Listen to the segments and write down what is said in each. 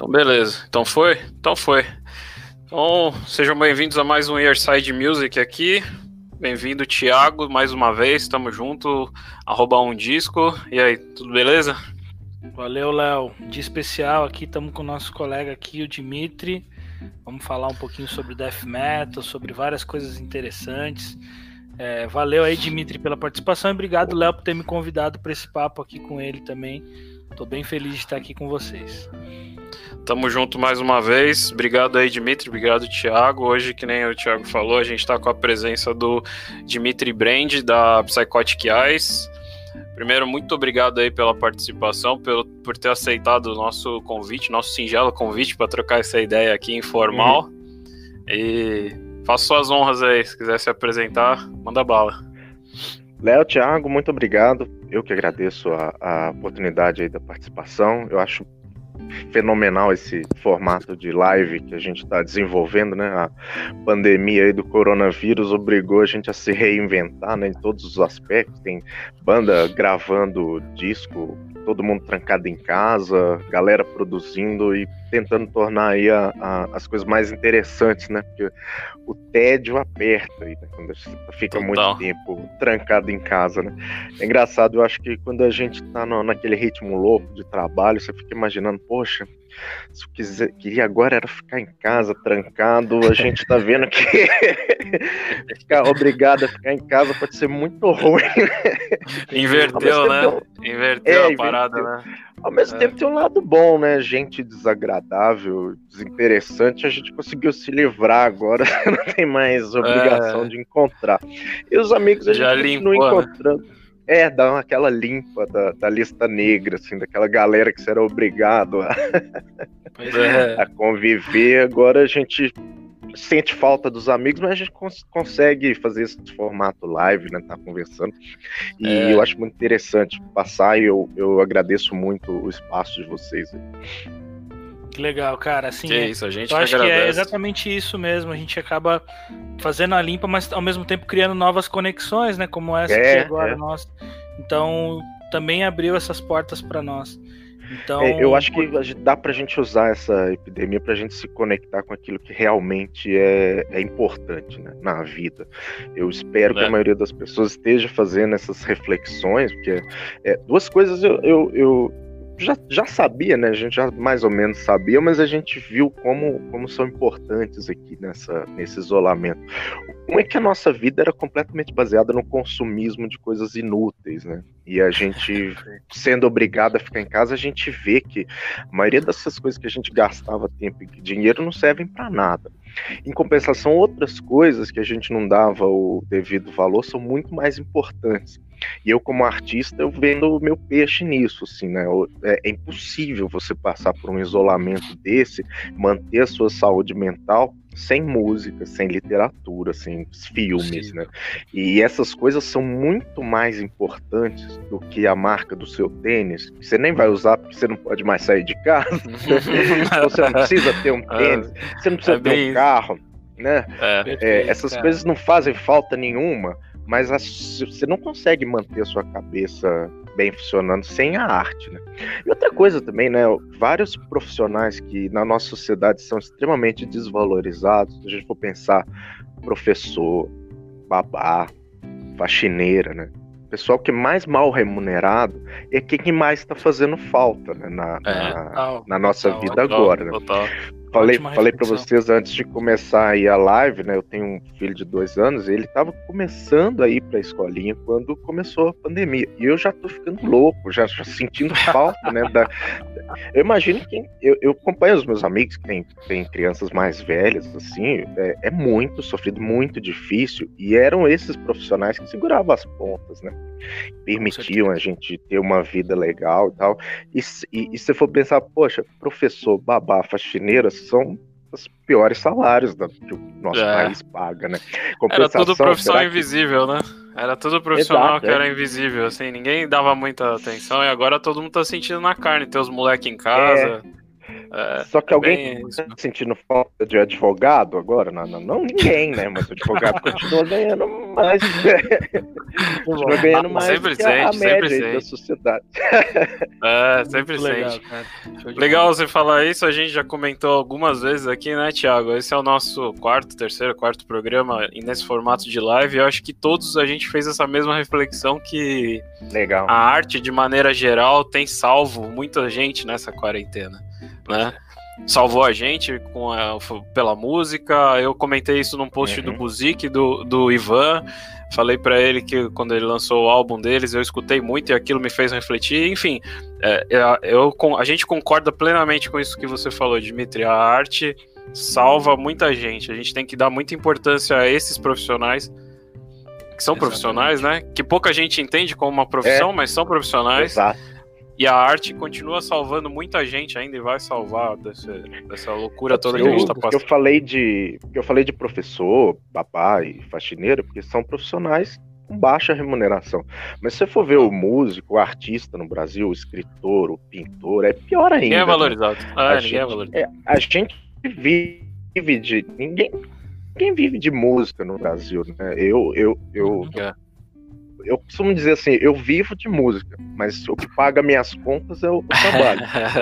Então, beleza. Então foi? Então foi. Então, sejam bem-vindos a mais um Earside Music aqui. Bem-vindo, Thiago, mais uma vez. Tamo junto. Arroba um disco. E aí, tudo beleza? Valeu, Léo. Dia especial aqui, estamos com o nosso colega aqui, o Dimitri. Vamos falar um pouquinho sobre death metal, sobre várias coisas interessantes. É, valeu aí, Dimitri, pela participação e obrigado, Léo, por ter me convidado para esse papo aqui com ele também. Estou bem feliz de estar aqui com vocês. Tamo junto mais uma vez. Obrigado aí, Dimitri. Obrigado, Thiago. Hoje, que nem o Thiago falou, a gente está com a presença do Dimitri Brand, da Psychotic Eyes. Primeiro, muito obrigado aí pela participação, pelo, por ter aceitado o nosso convite, nosso singelo convite para trocar essa ideia aqui informal. Uhum. E faça suas honras aí, se quiser se apresentar, manda bala. Léo, Thiago, muito obrigado. Eu que agradeço a, a oportunidade da participação. Eu acho fenomenal esse formato de live que a gente está desenvolvendo, né? A pandemia do coronavírus obrigou a gente a se reinventar, né? Em todos os aspectos. Tem banda gravando disco, todo mundo trancado em casa, galera produzindo e tentando tornar aí a, a, as coisas mais interessantes, né? Porque o tédio aperta aí, né? quando fica Total. muito tempo trancado em casa, né? É engraçado, eu acho que quando a gente tá no, naquele ritmo louco de trabalho, você fica imaginando, poxa, se eu quiser, queria agora era ficar em casa, trancado, a gente tá vendo que ficar obrigado a ficar em casa pode ser muito ruim. Inverteu, né? Inverteu é, a parada, inverteu. né? Ao mesmo é. tempo tem um lado bom, né? Gente desagradável, desinteressante, a gente conseguiu se livrar agora, não tem mais obrigação é. de encontrar. E os amigos a Já gente continua né? encontrando. Né? É, dá aquela limpa da, da, lista negra, assim, daquela galera que você era obrigado a, é. a conviver. Agora a gente sente falta dos amigos, mas a gente cons consegue fazer esse formato live, né? Tá conversando. E é. eu acho muito interessante passar e eu, eu agradeço muito o espaço de vocês. Que legal, cara. Assim, que isso, a gente eu acho agradece. que é exatamente isso mesmo. A gente acaba fazendo a limpa, mas ao mesmo tempo criando novas conexões, né? Como essa é, aqui agora, é. nossa. Então, também abriu essas portas para nós. Então, é, eu acho que dá para a gente usar essa epidemia para a gente se conectar com aquilo que realmente é, é importante né, na vida. Eu espero é. que a é. maioria das pessoas esteja fazendo essas reflexões, porque é, duas coisas eu, eu, eu já, já sabia, né? A gente já mais ou menos sabia, mas a gente viu como, como são importantes aqui nessa, nesse isolamento. Um é que a nossa vida era completamente baseada no consumismo de coisas inúteis, né? E a gente, sendo obrigado a ficar em casa, a gente vê que a maioria dessas coisas que a gente gastava tempo e dinheiro não servem para nada. Em compensação, outras coisas que a gente não dava o devido valor são muito mais importantes. E eu, como artista, eu vendo o meu peixe nisso, assim, né? É, é impossível você passar por um isolamento desse, manter a sua saúde mental sem música, sem literatura, sem filmes, Sim. né? E essas coisas são muito mais importantes do que a marca do seu tênis. Você nem vai usar porque você não pode mais sair de casa. você não precisa ter um ah, tênis, você não precisa é ter um carro, né? É. É, essas coisas não fazem falta nenhuma, mas a, você não consegue manter a sua cabeça bem funcionando sem a arte, né? E outra coisa também, né? Vários profissionais que na nossa sociedade são extremamente desvalorizados, se a gente for pensar professor, babá, faxineira, né? O pessoal que é mais mal remunerado é quem mais está fazendo falta né? na, é, na, na, nossa vida total, agora. Né? Falei, falei para vocês antes de começar aí a live, né? Eu tenho um filho de dois anos, ele estava começando a ir para a escolinha quando começou a pandemia. E eu já tô ficando louco, já, já sentindo falta, né? Da... Eu imagino que eu, eu, acompanho os meus amigos que têm, têm crianças mais velhas, assim, é, é, muito sofrido, muito difícil. E eram esses profissionais que seguravam as pontas, né? Permitiam a gente ter uma vida legal e tal. E, e, e se for pensar, poxa, professor, babá, faxineira, são os piores salários da, que o nosso é. país paga, né? Era tudo profissão invisível, que... né? Era tudo profissional Exato, que é. era invisível, assim, ninguém dava muita atenção e agora todo mundo tá sentindo na carne, ter os moleques em casa. É. É, Só que é alguém está sentindo falta de advogado agora? Não, não, não ninguém, né? Mas o advogado continua ganhando mais. continua ganhando mais sempre que a, a média da sociedade. É, sempre legal, sente. Legal você falar isso, a gente já comentou algumas vezes aqui, né, Thiago? Esse é o nosso quarto, terceiro, quarto programa nesse formato de live. Eu acho que todos a gente fez essa mesma reflexão que legal. a arte, de maneira geral, tem salvo muita gente nessa quarentena né? Salvou a gente com a, pela música. Eu comentei isso num post uhum. do Buzik, do, do Ivan. Falei para ele que quando ele lançou o álbum deles, eu escutei muito e aquilo me fez refletir. Enfim, é, é eu, a gente concorda plenamente com isso que você falou, Dimitri. A arte salva muita gente. A gente tem que dar muita importância a esses profissionais que são Exatamente. profissionais, né? Que pouca gente entende como uma profissão, é. mas são profissionais. Exato. E a arte continua salvando muita gente ainda e vai salvar dessa, dessa loucura toda eu, que a gente tá passando. Eu falei de, eu falei de professor, babá e faxineira, porque são profissionais com baixa remuneração. Mas se você for ver o músico, o artista no Brasil, o escritor, o pintor, é pior ainda. Ninguém é né? valorizado. Né? Ah, ninguém é gente, é valorizado. É, a gente vive de. Ninguém, ninguém vive de música no Brasil, né? Eu, eu, eu, é eu costumo dizer assim, eu vivo de música, mas o que paga minhas contas é o, trabalho.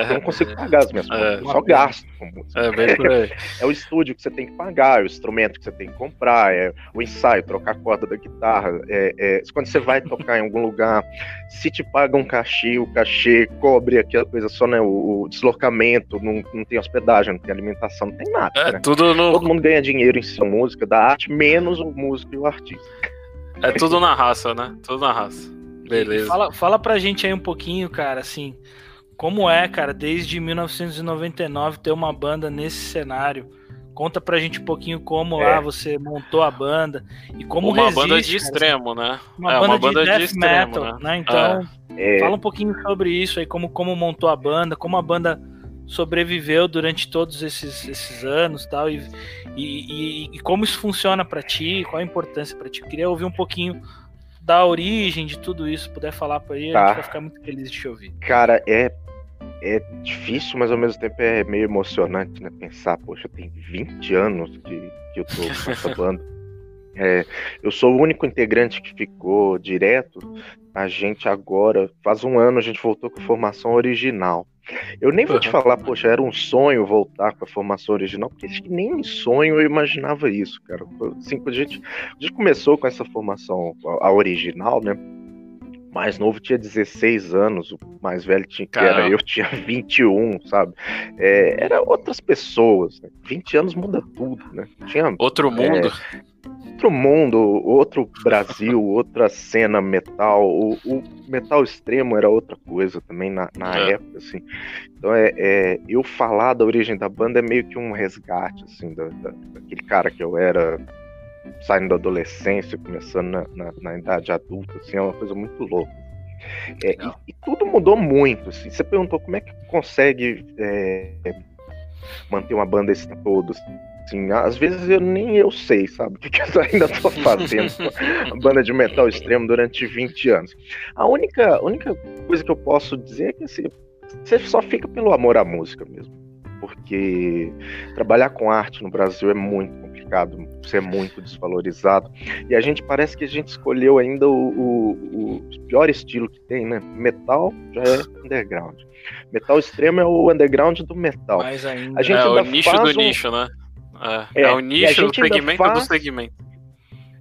eu não consigo pagar as minhas contas, é, eu só gasto com música. É, bem por aí. é o estúdio que você tem que pagar, é o instrumento que você tem que comprar, é o ensaio, trocar a corda da guitarra. É, é, quando você vai tocar em algum lugar, se te paga um cachê, o cachê cobre aquela coisa só, né? O, o deslocamento, não, não tem hospedagem, não tem alimentação, não tem nada. É, né? tudo no... Todo mundo ganha dinheiro em sua música, da arte, menos o músico e o artista. É tudo na raça, né? Tudo na raça. Beleza. Fala, fala pra gente aí um pouquinho, cara, assim, como é, cara, desde 1999 ter uma banda nesse cenário. Conta pra gente um pouquinho como é. lá você montou a banda e como uma resiste, banda de cara, extremo, né? Uma, é, banda, uma banda de, de extremo, metal, né? né? Então, é. fala um pouquinho sobre isso aí, como, como montou a banda, como a banda sobreviveu durante todos esses, esses anos tal, e, e, e, e como isso funciona para ti, qual a importância para ti. Eu queria ouvir um pouquinho da origem de tudo isso, puder falar para ele, tá. a gente vai ficar muito feliz de te ouvir. Cara, é, é difícil, mas ao mesmo tempo é meio emocionante, né? Pensar, poxa, tem 20 anos que, que eu tô banda. É, eu sou o único integrante que ficou direto. A gente agora, faz um ano, a gente voltou com a formação original. Eu nem vou te falar, poxa, era um sonho voltar com a formação original, porque acho que nem em sonho eu imaginava isso, cara. Assim, a gente, a gente começou com essa formação, a, original, né? Mais novo tinha 16 anos, o mais velho tinha, que era eu, tinha 21, sabe? É, era outras pessoas, né? 20 anos muda tudo, né? Tinha, Outro mundo. É, outro mundo, outro Brasil, outra cena metal. O, o, metal extremo era outra coisa também na, na é. época, assim. Então é, é, eu falar da origem da banda é meio que um resgate, assim, da, da, daquele cara que eu era saindo da adolescência, começando na, na, na idade adulta, assim, é uma coisa muito louca. É, e, e, tudo mudou muito, assim. Você perguntou como é que consegue é, manter uma banda esse todo, assim, às vezes eu nem eu sei, sabe, o que, que eu ainda tô fazendo com a banda de metal extremo durante 20 anos. A única, única coisa que eu posso dizer é que assim, você só fica pelo amor à música mesmo. Porque trabalhar com arte no Brasil é muito complicado, você é muito desvalorizado. E a gente parece que a gente escolheu ainda o, o, o pior estilo que tem, né? Metal já é underground. Metal extremo é o underground do metal. Mais ainda. A gente é o nicho do um... nicho, né? É, é, é o nicho do segmento faz... do segmento.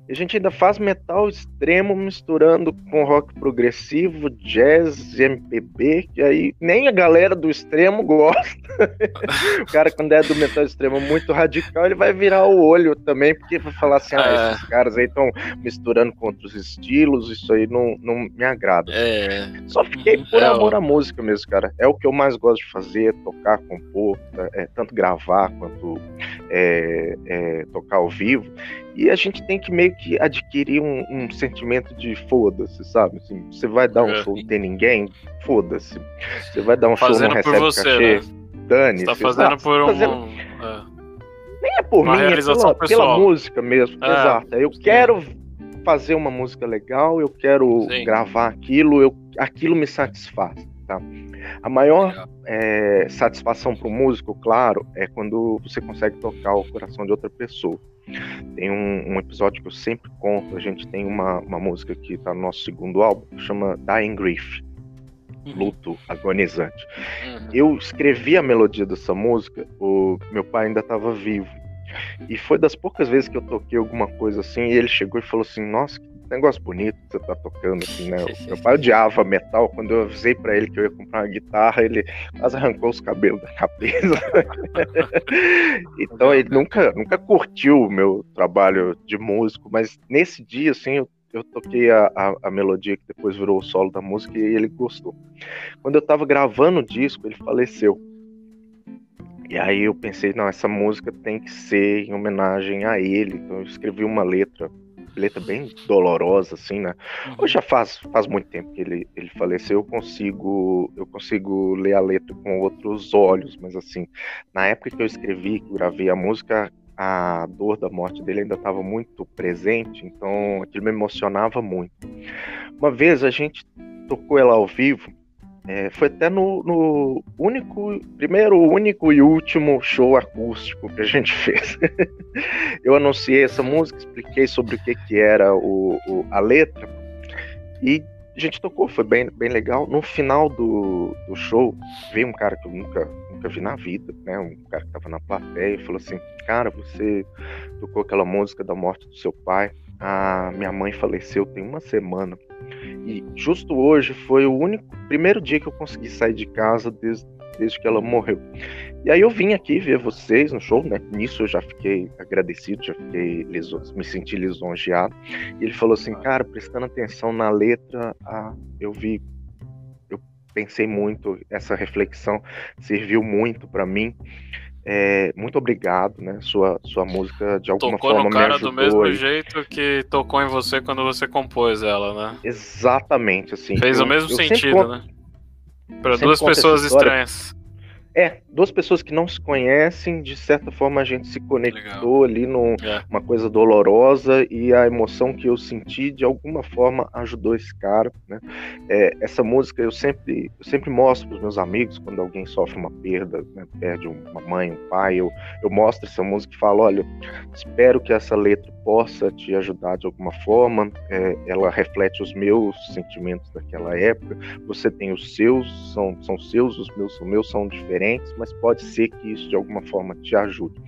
A gente ainda faz metal extremo misturando com rock progressivo, jazz, MPB, que aí nem a galera do extremo gosta. o cara, quando é do metal extremo muito radical, ele vai virar o olho também, porque vai falar assim: ah, é. esses caras aí estão misturando com outros estilos, isso aí não, não me agrada. É. Só fiquei por é, amor à música mesmo, cara. É o que eu mais gosto de fazer, tocar, compor, é, tanto gravar quanto é, é, tocar ao vivo. E a gente tem que meio que adquirir um, um sentimento de foda-se, sabe? Assim, você vai dar um é. show e tem ninguém, foda-se. Você vai dar um fazendo show, não recebe você, cachê, né? dane-se. Tá fazendo por um... Fazendo... É. Nem é por mim, é pela, pela, música mesmo, é. exato. Eu Sim. quero fazer uma música legal, eu quero Sim. gravar aquilo, eu, aquilo me satisfaz. Tá? A maior é, satisfação para o músico, claro, é quando você consegue tocar o coração de outra pessoa. Tem um, um episódio que eu sempre conto, a gente tem uma, uma música que está no nosso segundo álbum, que chama Dying Grief, uhum. luto agonizante. Uhum. Eu escrevi a melodia dessa música, o meu pai ainda estava vivo. E foi das poucas vezes que eu toquei alguma coisa assim, e ele chegou e falou assim: Nossa, que negócio bonito que você tá tocando, assim, né? Meu pai odiava metal. Quando eu avisei para ele que eu ia comprar uma guitarra, ele quase arrancou os cabelos da cabeça. então ele nunca, nunca curtiu o meu trabalho de músico, mas nesse dia, assim, eu eu toquei a, a, a, melodia que depois virou o solo da música e ele gostou. Quando eu tava gravando o disco, ele faleceu. E aí eu pensei, não, essa música tem que ser em homenagem a ele. Então eu escrevi uma letra letra bem dolorosa, assim, né? Uhum. Hoje já faz, faz muito tempo que ele, ele faleceu, eu consigo, eu consigo ler a letra com outros olhos, mas assim, na época que eu escrevi, que gravei a música, a dor da morte dele ainda estava muito presente, então aquilo me emocionava muito. Uma vez a gente tocou ela ao vivo é, foi até no, no, único, primeiro, único e último show acústico que a gente fez. eu anunciei essa música, expliquei sobre o que, que era o, o, a letra e a gente tocou, foi bem, bem legal. No final do, do show, veio um cara que eu nunca, nunca vi na vida, né? Um cara que estava na plateia e falou assim: Cara, você tocou aquela música da morte do seu pai. A minha mãe faleceu tem uma semana. E justo hoje foi o único primeiro dia que eu consegui sair de casa desde, desde que ela morreu. E aí eu vim aqui ver vocês no show, né? Nisso eu já fiquei agradecido, já fiquei me senti lisonjeado. E ele falou assim, cara, prestando atenção na letra, ah, eu vi, eu pensei muito, essa reflexão serviu muito para mim. É, muito obrigado, né? Sua, sua música de alguma tocou forma no cara do mesmo aí. jeito que tocou em você quando você compôs ela, né? Exatamente, assim. Fez eu, o mesmo sentido, né? Para duas pessoas estranhas. É, duas pessoas que não se conhecem, de certa forma a gente se conectou Legal. ali numa é. coisa dolorosa e a emoção que eu senti de alguma forma ajudou esse cara, né? É, essa música eu sempre, eu sempre mostro para os meus amigos quando alguém sofre uma perda, né? perde uma mãe, um pai, eu, eu mostro essa música e falo, olha, espero que essa letra possa te ajudar de alguma forma, é, ela reflete os meus sentimentos daquela época, você tem os seus, são, são seus, os meus são meus, são diferentes diferentes, mas pode ser que isso de alguma forma te ajude.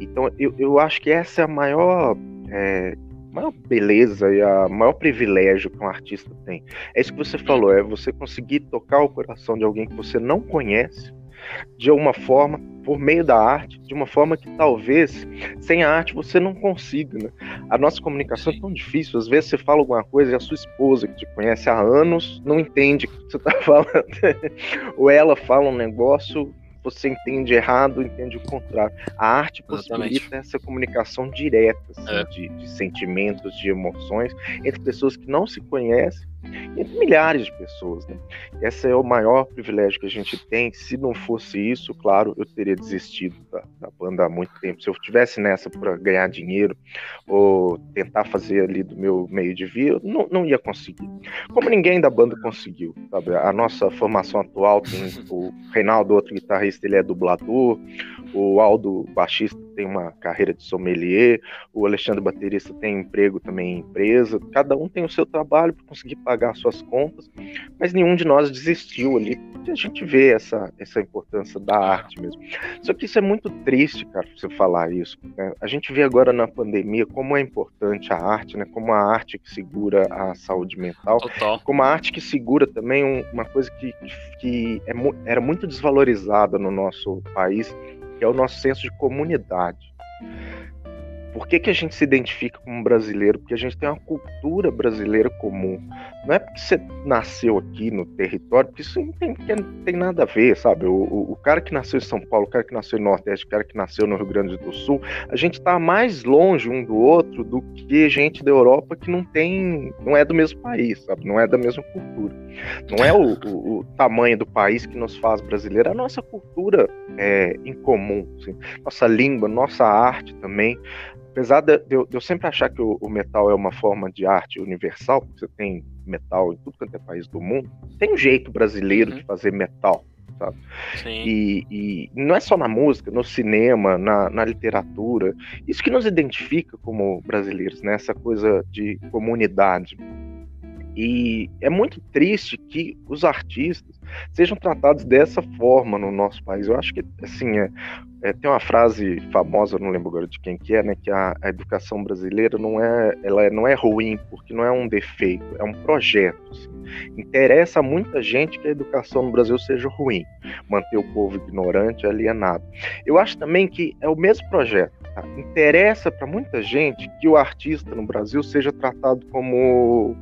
Então eu, eu acho que essa é a maior, é, maior beleza e a maior privilégio que um artista tem. É isso que você falou, é você conseguir tocar o coração de alguém que você não conhece de alguma forma, por meio da arte, de uma forma que talvez sem a arte você não consiga. Né? A nossa comunicação é tão difícil. Às vezes você fala alguma coisa e a sua esposa, que te conhece há anos, não entende o que você está falando. Ou ela fala um negócio você entende errado, entende o contrário. A arte possibilita Exatamente. essa comunicação direta assim, é. de, de, sentimentos, de emoções entre pessoas que não se conhecem entre milhares de pessoas. Né? Esse é o maior privilégio que a gente tem. Se não fosse isso, claro, eu teria desistido da, da banda há muito tempo. Se eu estivesse nessa para ganhar dinheiro ou tentar fazer ali do meu meio de vida, eu não, não ia conseguir. Como ninguém da banda conseguiu. Sabe? A nossa formação atual tem o Reinaldo, outro guitarrista, ele é dublador, o Aldo, baixista, tem uma carreira de sommelier, o Alexandre, baterista, tem emprego também em empresa. Cada um tem o seu trabalho para conseguir pagar suas contas, mas nenhum de nós desistiu ali, porque a gente vê essa, essa importância da arte mesmo. Só que isso é muito triste, cara, você falar isso. Né? A gente vê agora na pandemia como é importante a arte, né? Como a arte que segura a saúde mental, Total. como a arte que segura também uma coisa que, que é, era muito desvalorizada no nosso país, que é o nosso senso de comunidade. Por que, que a gente se identifica como brasileiro? Porque a gente tem uma cultura brasileira comum. Não é porque você nasceu aqui no território, porque isso não tem, não tem nada a ver, sabe? O, o, o, cara que nasceu em São Paulo, o cara que nasceu no Nordeste, o cara que nasceu no Rio Grande do Sul, a gente está mais longe um do outro do que gente da Europa que não tem, não é do mesmo país, sabe? Não é da mesma cultura. Não é o, o, tamanho do país que nos faz brasileiro, é a nossa cultura é, em comum, assim. nossa língua, nossa arte também apesar de eu, de eu, sempre achar que o, o, metal é uma forma de arte universal, você tem metal em tudo quanto é país do mundo, tem um jeito brasileiro uhum. de fazer metal. Sabe? E, e, não é só na música, no cinema, na, na, literatura. Isso que nos identifica como brasileiros, né? Essa coisa de comunidade. E é muito triste que os artistas sejam tratados dessa forma no nosso país. Eu acho que, assim, é, é, tem uma frase famosa, não lembro agora de quem que é, né, que a, a, educação brasileira não é, ela não é ruim, porque não é um defeito, é um projeto. Assim. Interessa a muita gente que a educação no Brasil seja ruim, manter o povo ignorante, alienado. Eu acho também que é o mesmo projeto. Tá? Interessa para muita gente que o artista no Brasil seja tratado como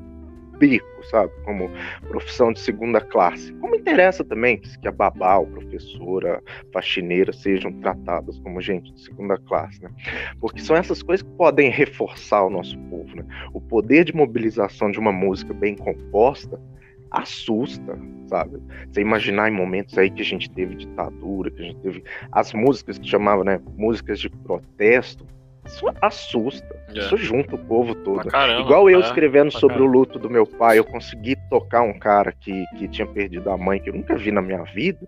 bico, sabe? Como profissão de segunda classe. Como interessa também que a babá, o professor, a faxineira sejam tratadas como gente de segunda classe, né? Porque são essas coisas que podem reforçar o nosso povo, né? O poder de mobilização de uma música bem composta assusta, sabe? Você imaginar em momentos aí que a gente teve ditadura, que a gente teve as músicas que chamavam, né, músicas de protesto, isso assusta. É. Isso junta o povo todo. Caramba, Igual eu é, escrevendo sobre caramba. o luto do meu pai, eu consegui tocar um cara que, que tinha perdido a mãe, que eu nunca vi na minha vida,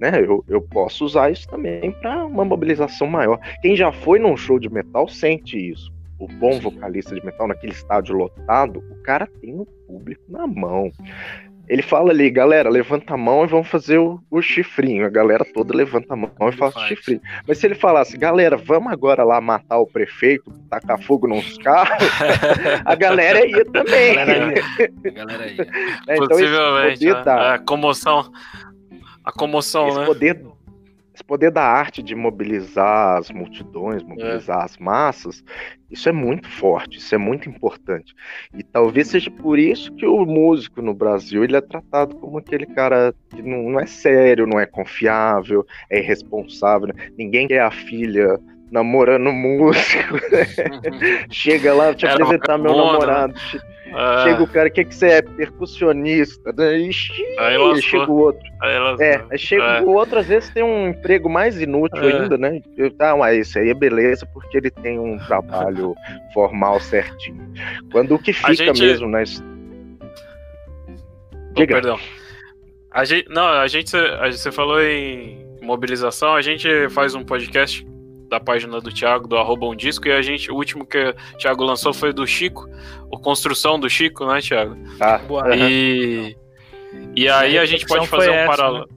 né? Eu, eu posso usar isso também para uma mobilização maior. Quem já foi num show de metal sente isso. O bom vocalista de metal naquele estádio lotado, o cara tem o público na mão. Ele fala ali, galera, levanta a mão e vamos fazer o, o chifrinho. A galera toda levanta a mão e faz o chifrinho. Mas se ele falasse, galera, vamos agora lá matar o prefeito, tacar fogo nos carros, a galera ia também. A galera ia. A galera ia. É, então, Possivelmente. Esse poder a, a comoção. A comoção, esse né? Poder, esse poder da arte de mobilizar as multidões, mobilizar é. as massas, isso é muito forte, isso é muito importante. E talvez seja por isso que o músico no Brasil ele é tratado como aquele cara que não, não é sério, não é confiável, é irresponsável. Né? Ninguém quer a filha namorando músico. Chega lá, te apresentar meu namorado. Ah. Chega o cara, o que, que você é? Percussionista. Né? Ixi, aí chega o outro. Aí é, aí chega é. o outro, às vezes tem um emprego mais inútil é. ainda, né? Eu, tá, mas isso aí é beleza, porque ele tem um trabalho formal certinho. Quando o que fica gente... mesmo na. Oh, perdão. A gente, não, a gente, você falou em mobilização, a gente faz um podcast da página do Thiago, do arroba um disco, e a gente, o último que o Thiago lançou foi do Chico, o Construção do Chico, né, Thiago? Ah, e, e aí a gente pode fazer um paralelo.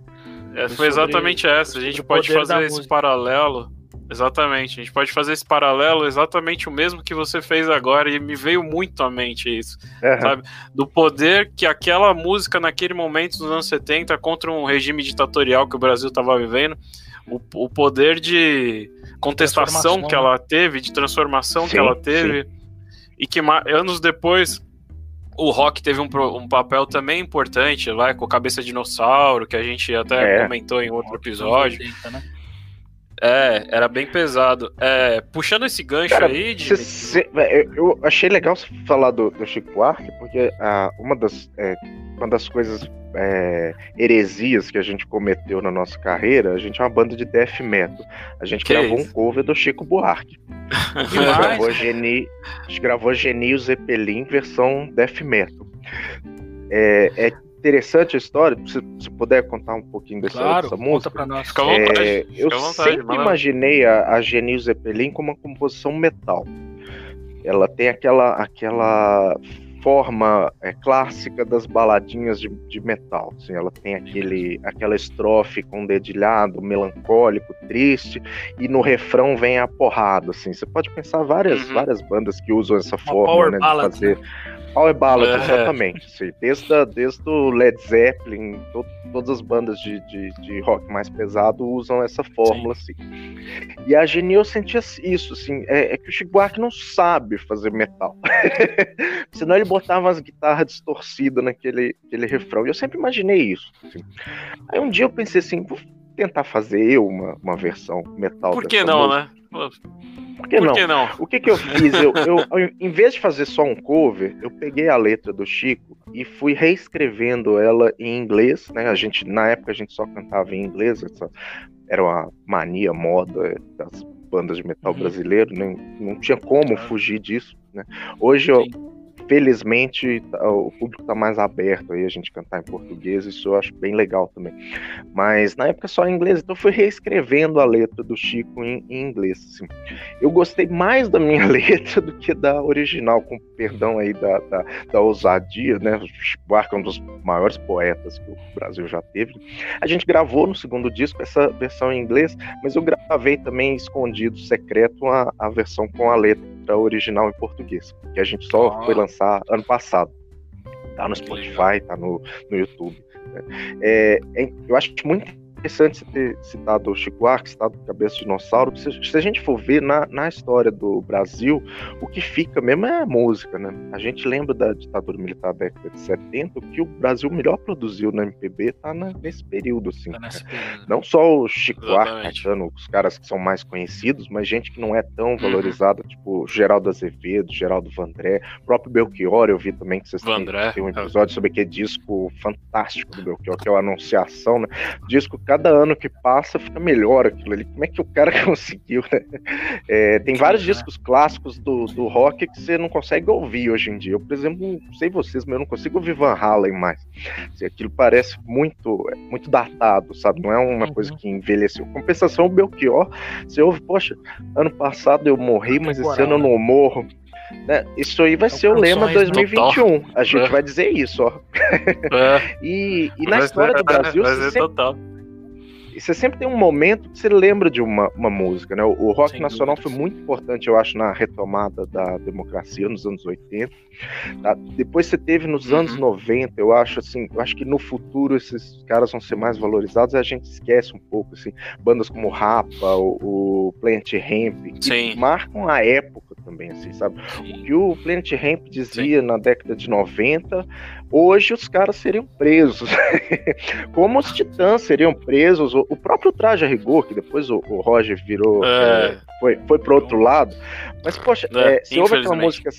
Né? É, foi exatamente essa, a gente pode fazer esse paralelo. Exatamente, a gente pode fazer esse paralelo exatamente o mesmo que você fez agora, e me veio muito à mente isso, uhum. sabe? Do poder que aquela música naquele momento dos anos 70 contra um regime ditatorial que o Brasil estava vivendo, o, o poder de contestação que ela teve, de transformação sim, que ela teve, sim. e que anos depois o rock teve um, um, papel também importante, vai, com Cabeça Dinossauro, que a gente até é. comentou em outro episódio. 80, né? É, era bem pesado. É, puxando esse gancho Cara, aí. De... Cê, cê, eu achei legal você falar do, do Chico Buarque, porque ah, uma, das, é, uma das coisas é, heresias que a gente cometeu na nossa carreira, a gente é uma banda de death metal. A gente que gravou um cover do Chico Buarque. a, gente gravou Geni, a gente gravou Geni o Zeppelin versão death metal. É, é interessante a história, se, se puder contar um pouquinho dessa, claro, dessa música. Pra nós. É, eu vontade, sempre imaginei a, a Genil Zeppelin como uma composição metal. Ela tem aquela, aquela forma é, clássica das baladinhas de, de metal. Assim, ela tem aquele, aquela estrofe com dedilhado, melancólico, triste, e no refrão vem a porrada. Assim. Você pode pensar várias, uhum. várias bandas que usam essa Uma forma né, de fazer. Né? Power Ballad, é. exatamente. Assim, desde, desde o Led Zeppelin, to, todas as bandas de, de, de, rock mais pesado usam essa fórmula, Sim. assim. E a Geni eu sentia isso, assim, é, é que o Chico Buarque não sabe fazer metal. Senão ele botava as guitarras distorcidas naquele aquele refrão. E eu sempre imaginei isso. Assim. Aí um dia eu pensei assim, vou tentar fazer eu uma, uma versão metal. Por que não, música. né? Por que, Por não? que não? O que, que eu fiz? Eu, eu, em vez de fazer só um cover, eu peguei a letra do Chico e fui reescrevendo ela em inglês, né? A gente, na época a gente só cantava em inglês, essa era uma mania, moda das bandas de metal uhum. brasileiro, nem, não tinha como fugir disso, né? Hoje eu, felizmente tá, o público está mais aberto aí a gente cantar em português, isso eu acho bem legal também. Mas na época só em inglês, então eu fui reescrevendo a letra do Chico em, em inglês. Assim. Eu gostei mais da minha letra do que da original, com perdão aí da, da, da ousadia, né? O Chico é um dos maiores poetas que o Brasil já teve. A gente gravou no segundo disco essa versão em inglês, mas eu gravei também escondido, secreto, a, a versão com a letra original em português, que a gente só foi lançar ano passado. Tá no Spotify, tá no, no YouTube. Né? É, é, eu acho muito interessante você ter citado o Chico Buarque, citado Cabeça de Dinossauro, se, se, a gente for ver na, na história do Brasil, o que fica mesmo é a música, né? A gente lembra da ditadura militar da década de 70, o que o Brasil melhor produziu na MPB tá na, nesse período, assim. Tá nesse período. Não só o Chico Buarque, Caetano, os caras que são mais conhecidos, mas gente que não é tão uhum. valorizada, tipo Geraldo Azevedo, Geraldo Vandré, próprio Belchior, eu vi também que vocês têm, têm um episódio sobre aquele disco fantástico do Belchior, que é o Anunciação, né? Disco cada ano que passa fica melhor aquilo ali. Como é que o cara conseguiu, né? É, tem vários né? discos clássicos do, do rock que você não consegue ouvir hoje em dia. Eu, por exemplo, não sei vocês, mas eu não consigo ouvir Van Halen mais. Assim, aquilo parece muito, muito datado, sabe? Não é uma uhum. coisa que envelheceu. Compensação, o Belchior, você ouve, poxa, ano passado eu morri, mas esse ano eu não morro. Né? Isso aí vai é ser o lema 2021. Total. A gente é. vai dizer isso, ó. É. e, e na história do Brasil. Vai ser total e você sempre tem um momento que você lembra de uma, uma música, né? O, o rock Sem nacional dúvida. foi muito importante, eu acho, na retomada da democracia nos anos 80. Tá? Depois você teve nos uhum. anos 90, eu acho assim, eu acho que no futuro esses caras vão ser mais valorizados, a gente esquece um pouco, assim, bandas como Rapa, o, o Plant Ramp, que Sim. marcam a época também, assim, sabe? O que o Planet Ramp dizia Sim. na década de 90, hoje os caras seriam presos. Como os titãs seriam presos, o próprio Traje a Rigor, que depois o, o Roger virou, é... É, foi, foi pro outro lado. Mas, poxa, é, é se ouve aquela música.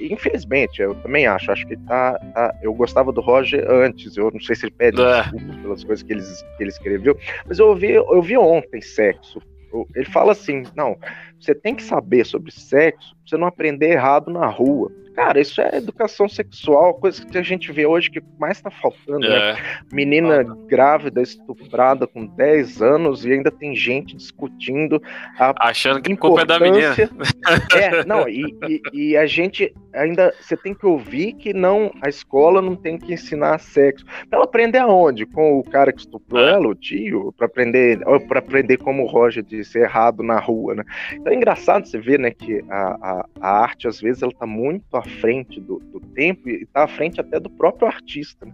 Infelizmente, eu também acho. Acho que tá, tá, Eu gostava do Roger antes. Eu não sei se ele pede é. desculpas pelas coisas que ele, que ele escreveu. Mas eu ouvi, eu vi ontem sexo. Ele fala assim: não, você tem que saber sobre sexo pra você não aprender errado na rua. Cara, isso é educação sexual, coisa que a gente vê hoje que mais tá faltando, né? é. né? Menina grávida, estuprada com 10 anos e ainda tem gente discutindo a Achando que a culpa é da menina. É, não, e, e, e, a gente ainda, você tem que ouvir que não, a escola não tem que ensinar sexo. Pra ela aprender aonde? Com o cara que estuprou é. ela, o tio? Pra aprender, para aprender como o Roger disse, errado na rua, né? Então é engraçado você ver, né, que a, a, a arte, às vezes, ela tá muito frente do, do tempo e está à frente até do próprio artista. Né?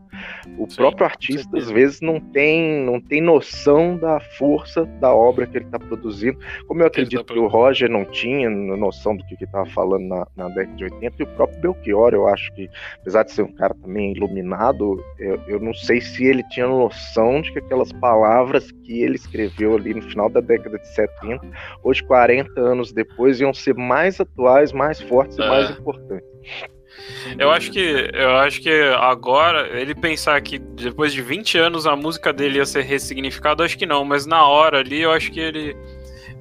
O Sim, próprio artista, às vezes, não tem, não tem noção da força da obra que ele está produzindo, como eu acredito que, que o Roger não tinha noção do que ele estava falando na, na, década de 80, e o próprio Belchior, eu acho que, apesar de ser um cara também iluminado, eu, eu não sei se ele tinha noção de que aquelas palavras que ele escreveu ali no final da década de 70, hoje, 40 anos depois, iam ser mais atuais, mais fortes é. e mais importantes. Eu acho que eu acho que agora ele pensar que depois de 20 anos a música dele ia ser ressignificada, acho que não, mas na hora ali eu acho que ele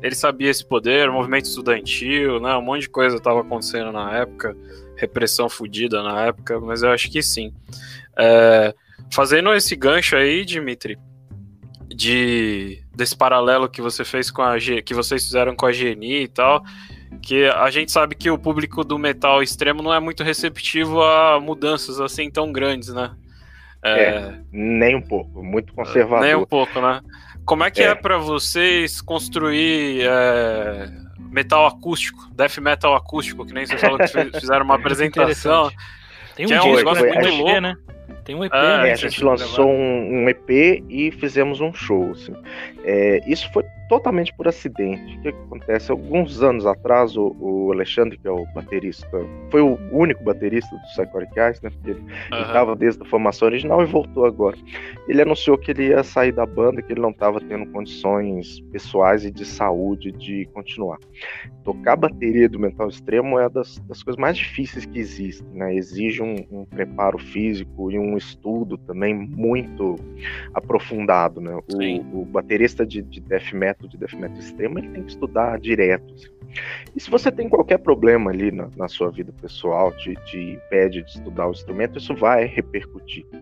ele sabia esse poder, movimento estudantil, né, um monte de coisa estava acontecendo na época, repressão fodida na época, mas eu acho que sim. É, fazendo esse gancho aí, Dimitri, de desse paralelo que você fez com a que vocês fizeram com a GNI e tal, que a gente sabe que o público do metal extremo não é muito receptivo a mudanças assim tão grandes, né? É, é nem um pouco, muito conservador. Nem um pouco, né? Como é que é, é para vocês construir é, metal acústico, death metal acústico, que nem você falou que fizeram uma apresentação. Tem um que é um negócio muito louco, né? Tem um EP, ah, né? É, a gente lançou um, um, EP e fizemos um show. Assim. É, isso foi totalmente por acidente. O que acontece? Alguns anos atrás, o, o Alexandre, que é o baterista, foi o único baterista do Psychotic Eyes, né? Porque ele estava desde a formação original e voltou agora. Ele anunciou que ele ia sair da banda, que ele não estava tendo condições pessoais e de saúde de continuar. Tocar bateria do metal extremo é das, das coisas mais difíceis que existem, né? Exige um, um preparo físico e um estudo também muito aprofundado, né? O, o, baterista de, de death metal, de death metal extremo, ele tem que estudar direto. Assim. E se você tem qualquer problema ali na, na sua vida pessoal, te, te, impede de estudar o instrumento, isso vai repercutir. Né?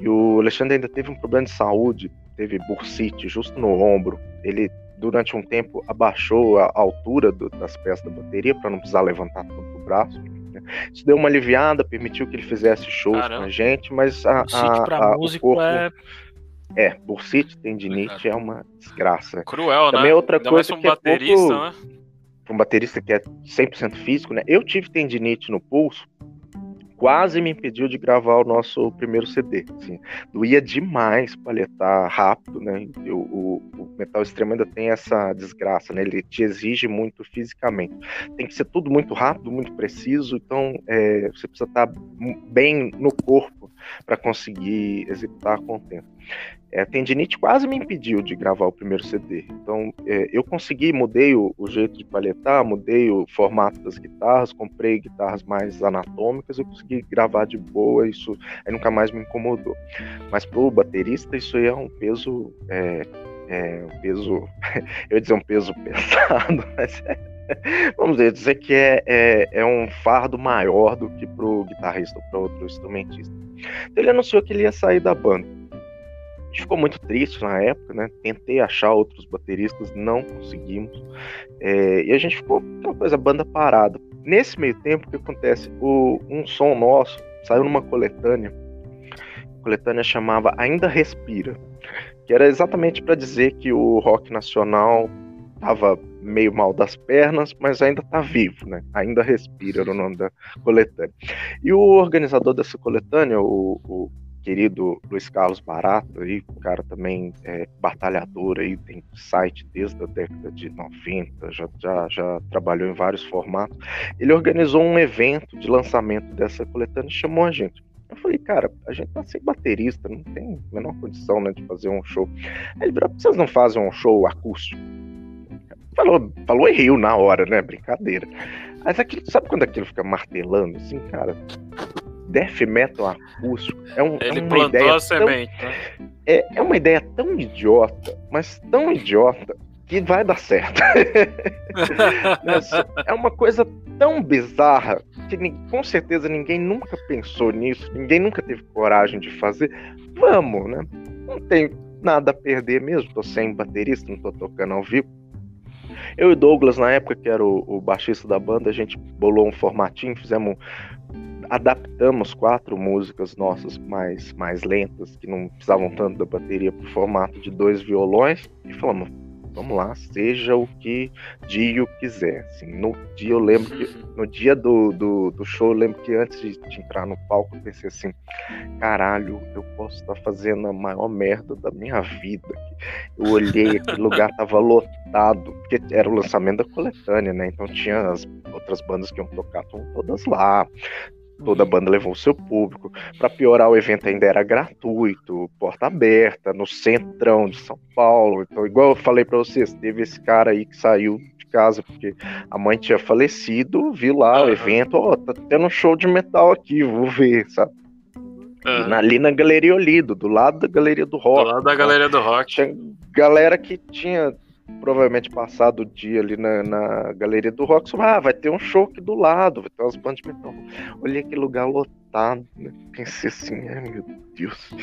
E o Alexandre ainda teve um problema de saúde, teve bursite justo no ombro. Ele durante um tempo abaixou a altura do, das peças da bateria para não precisar levantar tanto o braço. Né? Isso deu uma aliviada, permitiu que ele fizesse shows Caramba. com a gente, mas a, a, a, músico o corpo, é é, bursite, tendinite é uma desgraça. Cruel, Também né? outra Ainda coisa um que é baterista, pouco... né? um baterista que é 100% físico, né? Eu tive tendinite no pulso quase me impediu de gravar o nosso primeiro CD. Assim. Doía demais paletar rápido, né? O, o, o, metal extremo ainda tem essa desgraça, né? Ele te exige muito fisicamente. Tem que ser tudo muito rápido, muito preciso, então é, você precisa estar bem no corpo para conseguir executar com o tempo. É, a tendinite quase me impediu de gravar o primeiro CD. Então, é, eu consegui, mudei o, o, jeito de paletar, mudei o formato das guitarras, comprei guitarras mais anatômicas, eu consegui gravar de boa, isso aí nunca mais me incomodou. Mas para o baterista, isso aí é um peso. É, é um peso. eu ia dizer um peso pesado, mas é, vamos dizer que é, é, é, um fardo maior do que para o guitarrista ou para outro instrumentista. Então, ele anunciou que ele ia sair da banda. A gente ficou muito triste na época, né? Tentei achar outros bateristas, não conseguimos. É, e a gente ficou uma coisa, banda parada. Nesse meio tempo, o que acontece? O, um som nosso saiu numa coletânea. A coletânea chamava Ainda Respira, que era exatamente para dizer que o rock nacional estava meio mal das pernas, mas ainda está vivo, né? Ainda respira, era o nome da coletânea. E o organizador dessa coletânea, o, o querido Luiz Carlos Barato, aí, cara também é, batalhador, aí, tem site desde a década de 90, já, já, já trabalhou em vários formatos. Ele organizou um evento de lançamento dessa coletânea e chamou a gente. Eu falei, cara, a gente tá sem baterista, não tem a menor condição né, de fazer um show. Aí ele virou, vocês não fazem um show acústico? Falou, falou e riu na hora, né? Brincadeira. Mas aquilo, sabe quando aquilo fica martelando, assim, cara? Death metal acústico é, um, Ele é uma plantou ideia a semente, tão, né? é, é uma ideia tão idiota, mas tão idiota que vai dar certo. é uma coisa tão bizarra que com certeza ninguém nunca pensou nisso, ninguém nunca teve coragem de fazer. Vamos, né? Não tenho nada a perder mesmo, tô sem baterista, não tô tocando ao vivo. Eu e Douglas, na época que era o, o baixista da banda, a gente bolou um formatinho, fizemos adaptamos quatro músicas nossas mais, mais lentas, que não precisavam tanto da bateria, para o formato de dois violões, e falamos, vamos lá, seja o que Dio quiser. Assim, no dia eu lembro que, no dia do, do, do, show, eu lembro que antes de, de, entrar no palco, eu pensei assim, caralho, eu posso estar fazendo a maior merda da minha vida. Eu olhei, aquele lugar tava lotado, porque era o lançamento da coletânea, né? Então tinha as outras bandas que iam tocar, todas lá. Toda a banda levou o seu público. Para piorar, o evento ainda era gratuito, porta aberta, no centrão de São Paulo. Então, igual eu falei para vocês, teve esse cara aí que saiu de casa porque a mãe tinha falecido, vi lá uhum. o evento, ó, oh, tá tendo um show de metal aqui, vou ver, sabe? Uhum. Ali na Galeria Olido, do lado da Galeria do Rock. Do lado da Galeria do Rock. Tinha galera que tinha provavelmente passado o dia ali na, na galeria do rock, ah, vai ter um show aqui do lado, vai ter umas bandas de metal. Olhei aquele lugar lotado, né? pensei assim, ai meu Deus.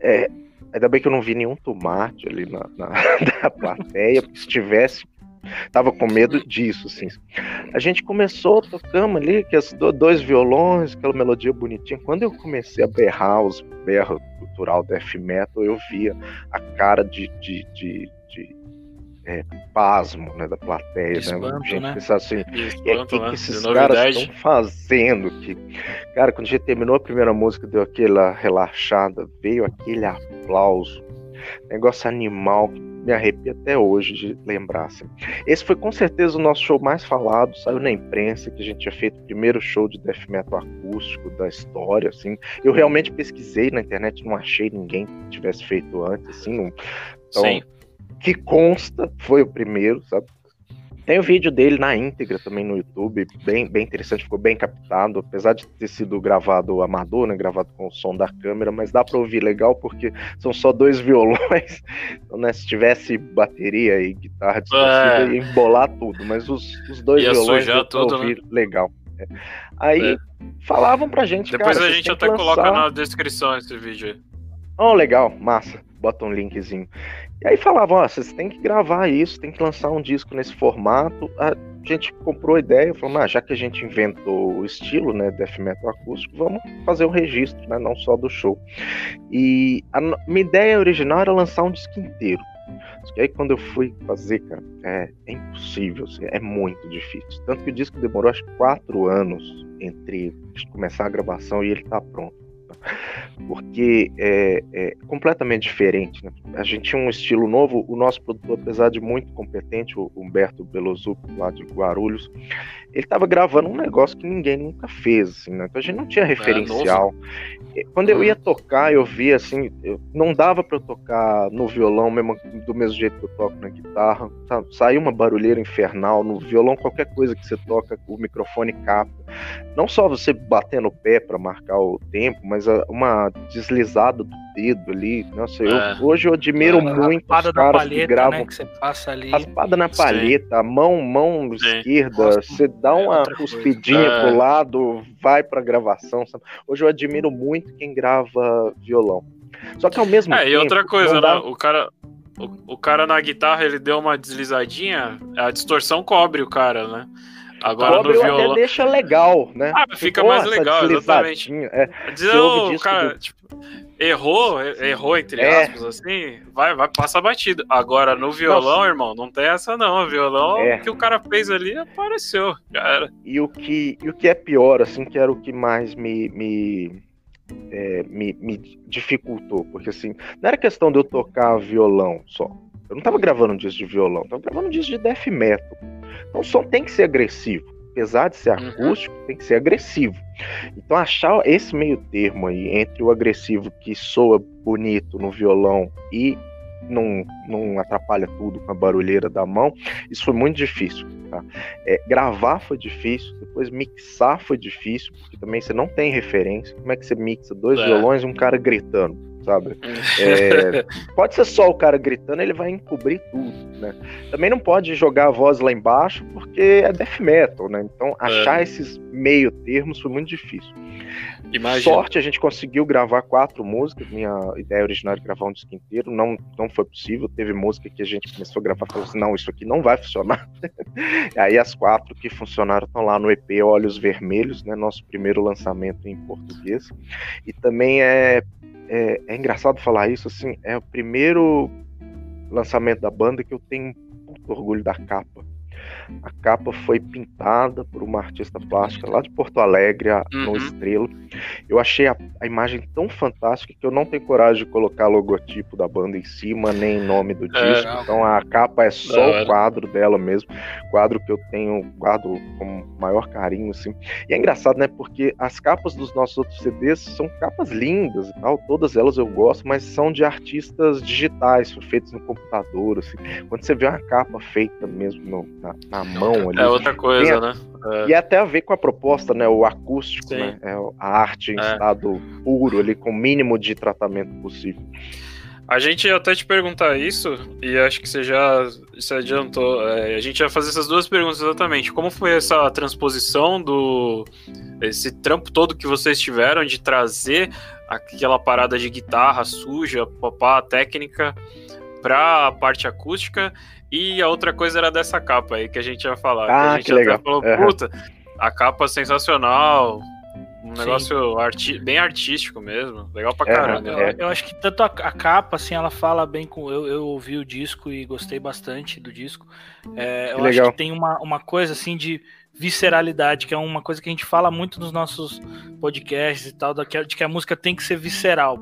É, ainda bem que eu não vi nenhum tomate ali na, na, na plateia, porque se tivesse, tava com medo disso, assim. A gente começou, tocando ali, que as dois violões, aquela melodia bonitinha. Quando eu comecei a berrar os berros cultural death metal, eu via a cara de, de, de, de é, pasmo né, da plateia, né? Espanto, né? Gente né? pensar assim, Espanto, o que, né? que esses caras estão fazendo? Que... Cara, quando a gente terminou a primeira música, deu aquela relaxada, veio aquele aplauso, negócio animal que me arrepia até hoje de lembrar. Assim. Esse foi com certeza o nosso show mais falado, saiu na imprensa que a gente tinha feito o primeiro show de death metal acústico da história, assim. Eu realmente pesquisei na internet, não achei ninguém que tivesse feito antes, assim. Não... Então, Sim que consta foi o primeiro, sabe? Tem o vídeo dele na íntegra também no YouTube, bem, bem interessante, ficou bem captado, apesar de ter sido gravado amador, né, gravado com o som da câmera, mas dá para ouvir legal porque são só dois violões. Então, né, se tivesse bateria e guitarra distorcida, é. ia embolar tudo, mas os, os dois ia violões dá pra né? ouvir né? legal. É. Aí é. falavam pra gente. Depois cara, a gente até lançar... coloca na descrição esse vídeo aí. Oh, legal, massa. Bota um linkzinho. E aí falavam, ó, vocês têm que gravar isso, tem que lançar um disco nesse formato. A gente comprou a ideia, falou, ah, já que a gente inventou o estilo, né, death metal acústico, vamos fazer o um registro, né, não só do show. E a minha ideia original era lançar um disco inteiro. E aí quando eu fui fazer, cara, é, é impossível, assim, é muito difícil. Tanto que o disco demorou acho que quatro anos entre começar a gravação e ele tá pronto porque é, é, completamente diferente. Né? A gente tinha um estilo novo, o nosso produtor, apesar de muito competente, o Humberto Belozuc, lá de Guarulhos, ele estava gravando um negócio que ninguém nunca fez, assim, né? Então a gente não tinha é, referencial. É, Quando eu ia tocar, eu via assim, eu, não dava para eu tocar no violão mesmo, do mesmo jeito que eu toco na guitarra. Sabe? Saiu uma barulheira infernal no violão, qualquer coisa que você toca, o microfone capta. Não só você bater no pé para marcar o tempo, mas uma deslizada do dedo ali. Nossa, eu, é. hoje eu admiro é, muito os caras palheta, que gravam. Né, que você passa ali. Raspada na palheta, mão, mão Sim. esquerda, Nossa, você dá uma é cuspidinha é. pro lado, vai pra gravação. Sabe? Hoje eu admiro muito quem grava violão. Só que ao mesmo é, tempo. E outra coisa, dá... né? O cara. O, o cara na guitarra ele deu uma deslizadinha, a distorção cobre o cara, né? Agora Cobre no violão. até deixa legal, né? Ah, fica mais legal, exatamente. É, Dizer, o cara, do... tipo, errou, errou entre é. aspas, assim, vai, vai, passa batido. Agora no violão, Nossa. irmão, não tem essa não. O violão é. que o cara fez ali apareceu, era. E o que, e o que é pior, assim, que era o que mais me, me, é, me, me dificultou, porque assim, não era questão de eu tocar violão só. Eu não tava gravando um disco de violão, eu tava gravando um disco de death metal. Então o som tem que ser agressivo. Apesar de ser uhum. acústico, uhum. tem que ser agressivo. Então achar esse meio termo aí entre o agressivo que soa bonito no violão e não, não atrapalha tudo com a barulheira da mão, isso foi muito difícil. Tá? É, gravar foi difícil, depois mixar foi difícil, porque também você não tem referência. Como é que você mixa dois é. violões e um cara gritando? Sabe? É, pode ser só o cara gritando, ele vai encobrir tudo, né? Também não pode jogar a voz lá embaixo, porque é death metal, né? Então, achar é. esses meio termos foi muito difícil. Imagina. Sorte, a gente conseguiu gravar quatro músicas. Minha ideia original era gravar um disco inteiro. Não, não foi possível. Teve música que a gente começou a gravar e falou assim: não, isso aqui não vai funcionar. aí as quatro que funcionaram estão lá no EP Olhos Vermelhos, né? Nosso primeiro lançamento em português. E também é é, é engraçado falar isso, assim, é o primeiro lançamento da banda que eu tenho muito orgulho da capa. A capa foi pintada por uma artista plástica lá de Porto Alegre, uhum. no Estrela. Eu achei a, a, imagem tão fantástica que eu não tenho coragem de colocar logotipo da banda em cima, nem nome do é. disco. É, então a capa é só o quadro dela mesmo. Quadro que eu tenho, guardo com maior carinho, assim. E é engraçado, né? Porque as capas dos nossos outros CDs são capas lindas e tal. Todas elas eu gosto, mas são de artistas digitais, feitos no computador, assim. Quando você vê uma capa feita mesmo no, na, na mão ali. É outra coisa, né? É. E até a ver com a proposta, né? O acústico, Sim. né? É a arte em é. estado puro ali, com o mínimo de tratamento possível. A gente ia até te perguntar isso, e acho que você já se adiantou. É, a gente ia fazer essas duas perguntas exatamente. Como foi essa transposição do. esse trampo todo que vocês tiveram de trazer aquela parada de guitarra suja, papá, técnica, para a parte acústica e a outra coisa era dessa capa aí que a gente ia falar. Ah, que a gente que legal. falou, puta, a capa sensacional, um Sim. negócio arti bem artístico mesmo, legal pra caramba. É, eu, eu, acho que tanto a, a, capa, assim, ela fala bem com. Eu, eu ouvi o disco e gostei bastante do disco. É, eu acho que tem uma, uma coisa assim de visceralidade, que é uma coisa que a gente fala muito nos nossos podcasts e tal, de que a música tem que ser visceral.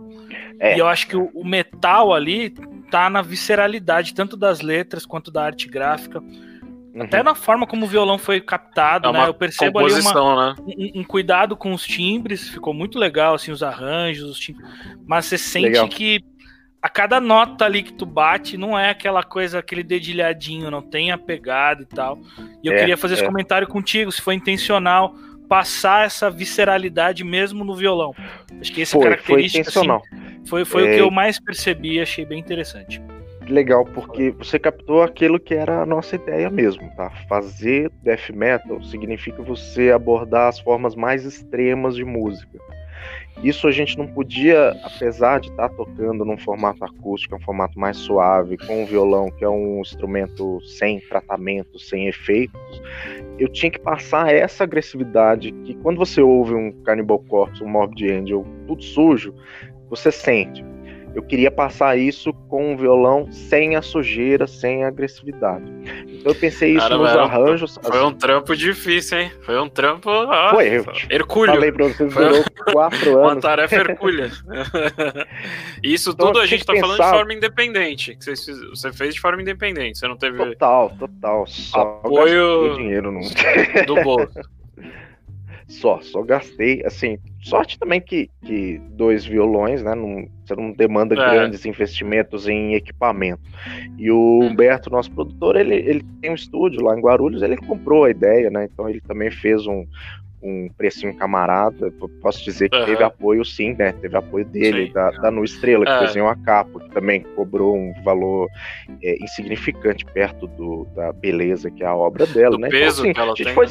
É. E eu acho que o, o, metal ali tá na visceralidade, tanto das letras quanto da arte gráfica. Uhum. Até na forma como o violão foi captado, é né? Eu percebo ali uma, né? um, um, cuidado com os timbres, ficou muito legal, assim, os arranjos, os timbres, mas você sente legal. que a cada nota ali que tu bate, não é aquela coisa, aquele dedilhadinho, não tem a pegada e tal. E eu é, queria fazer é. esse comentário contigo, se foi intencional passar essa visceralidade mesmo no violão. Acho que essa foi, característica foi, intencional. Assim, foi, foi é... o que eu mais percebi, achei bem interessante legal, porque você captou aquilo que era a nossa ideia mesmo, tá? Fazer death metal significa você abordar as formas mais extremas de música. Isso a gente não podia, apesar de estar tá tocando num formato acústico, um formato mais suave, com o violão, que é um instrumento sem tratamento, sem efeitos, eu tinha que passar essa agressividade que quando você ouve um Cannibal Corpse, um Morbid Angel, tudo sujo, você sente eu queria passar isso com um violão sem a sujeira, sem a agressividade. Então eu pensei isso Cara, nos arranjos. Foi um trampo difícil, hein? Foi um trampo. Foi, eu hercúleo. Falei pra vocês, durou quatro anos. Uma tarefa hercúlea. isso então, tudo a gente tá pensar... falando de forma independente. Que você, você fez de forma independente. Você não teve. Total, total. Só apoio dinheiro no... do bolso. Só, só gastei, assim, sorte também que, que dois violões, né, não, você não demanda é. grandes investimentos em equipamento. E o uhum. Humberto, nosso produtor, ele, ele tem um estúdio lá em Guarulhos, ele comprou a ideia, né, então ele também fez um, um precinho camarada, posso dizer que uhum. teve apoio sim, né? Teve apoio dele, da, da Nu Estrela, que é. desenhou a capa, que também cobrou um valor é, insignificante perto do, da beleza que é a obra dela, do né? Peso então, assim, a gente tem, foi.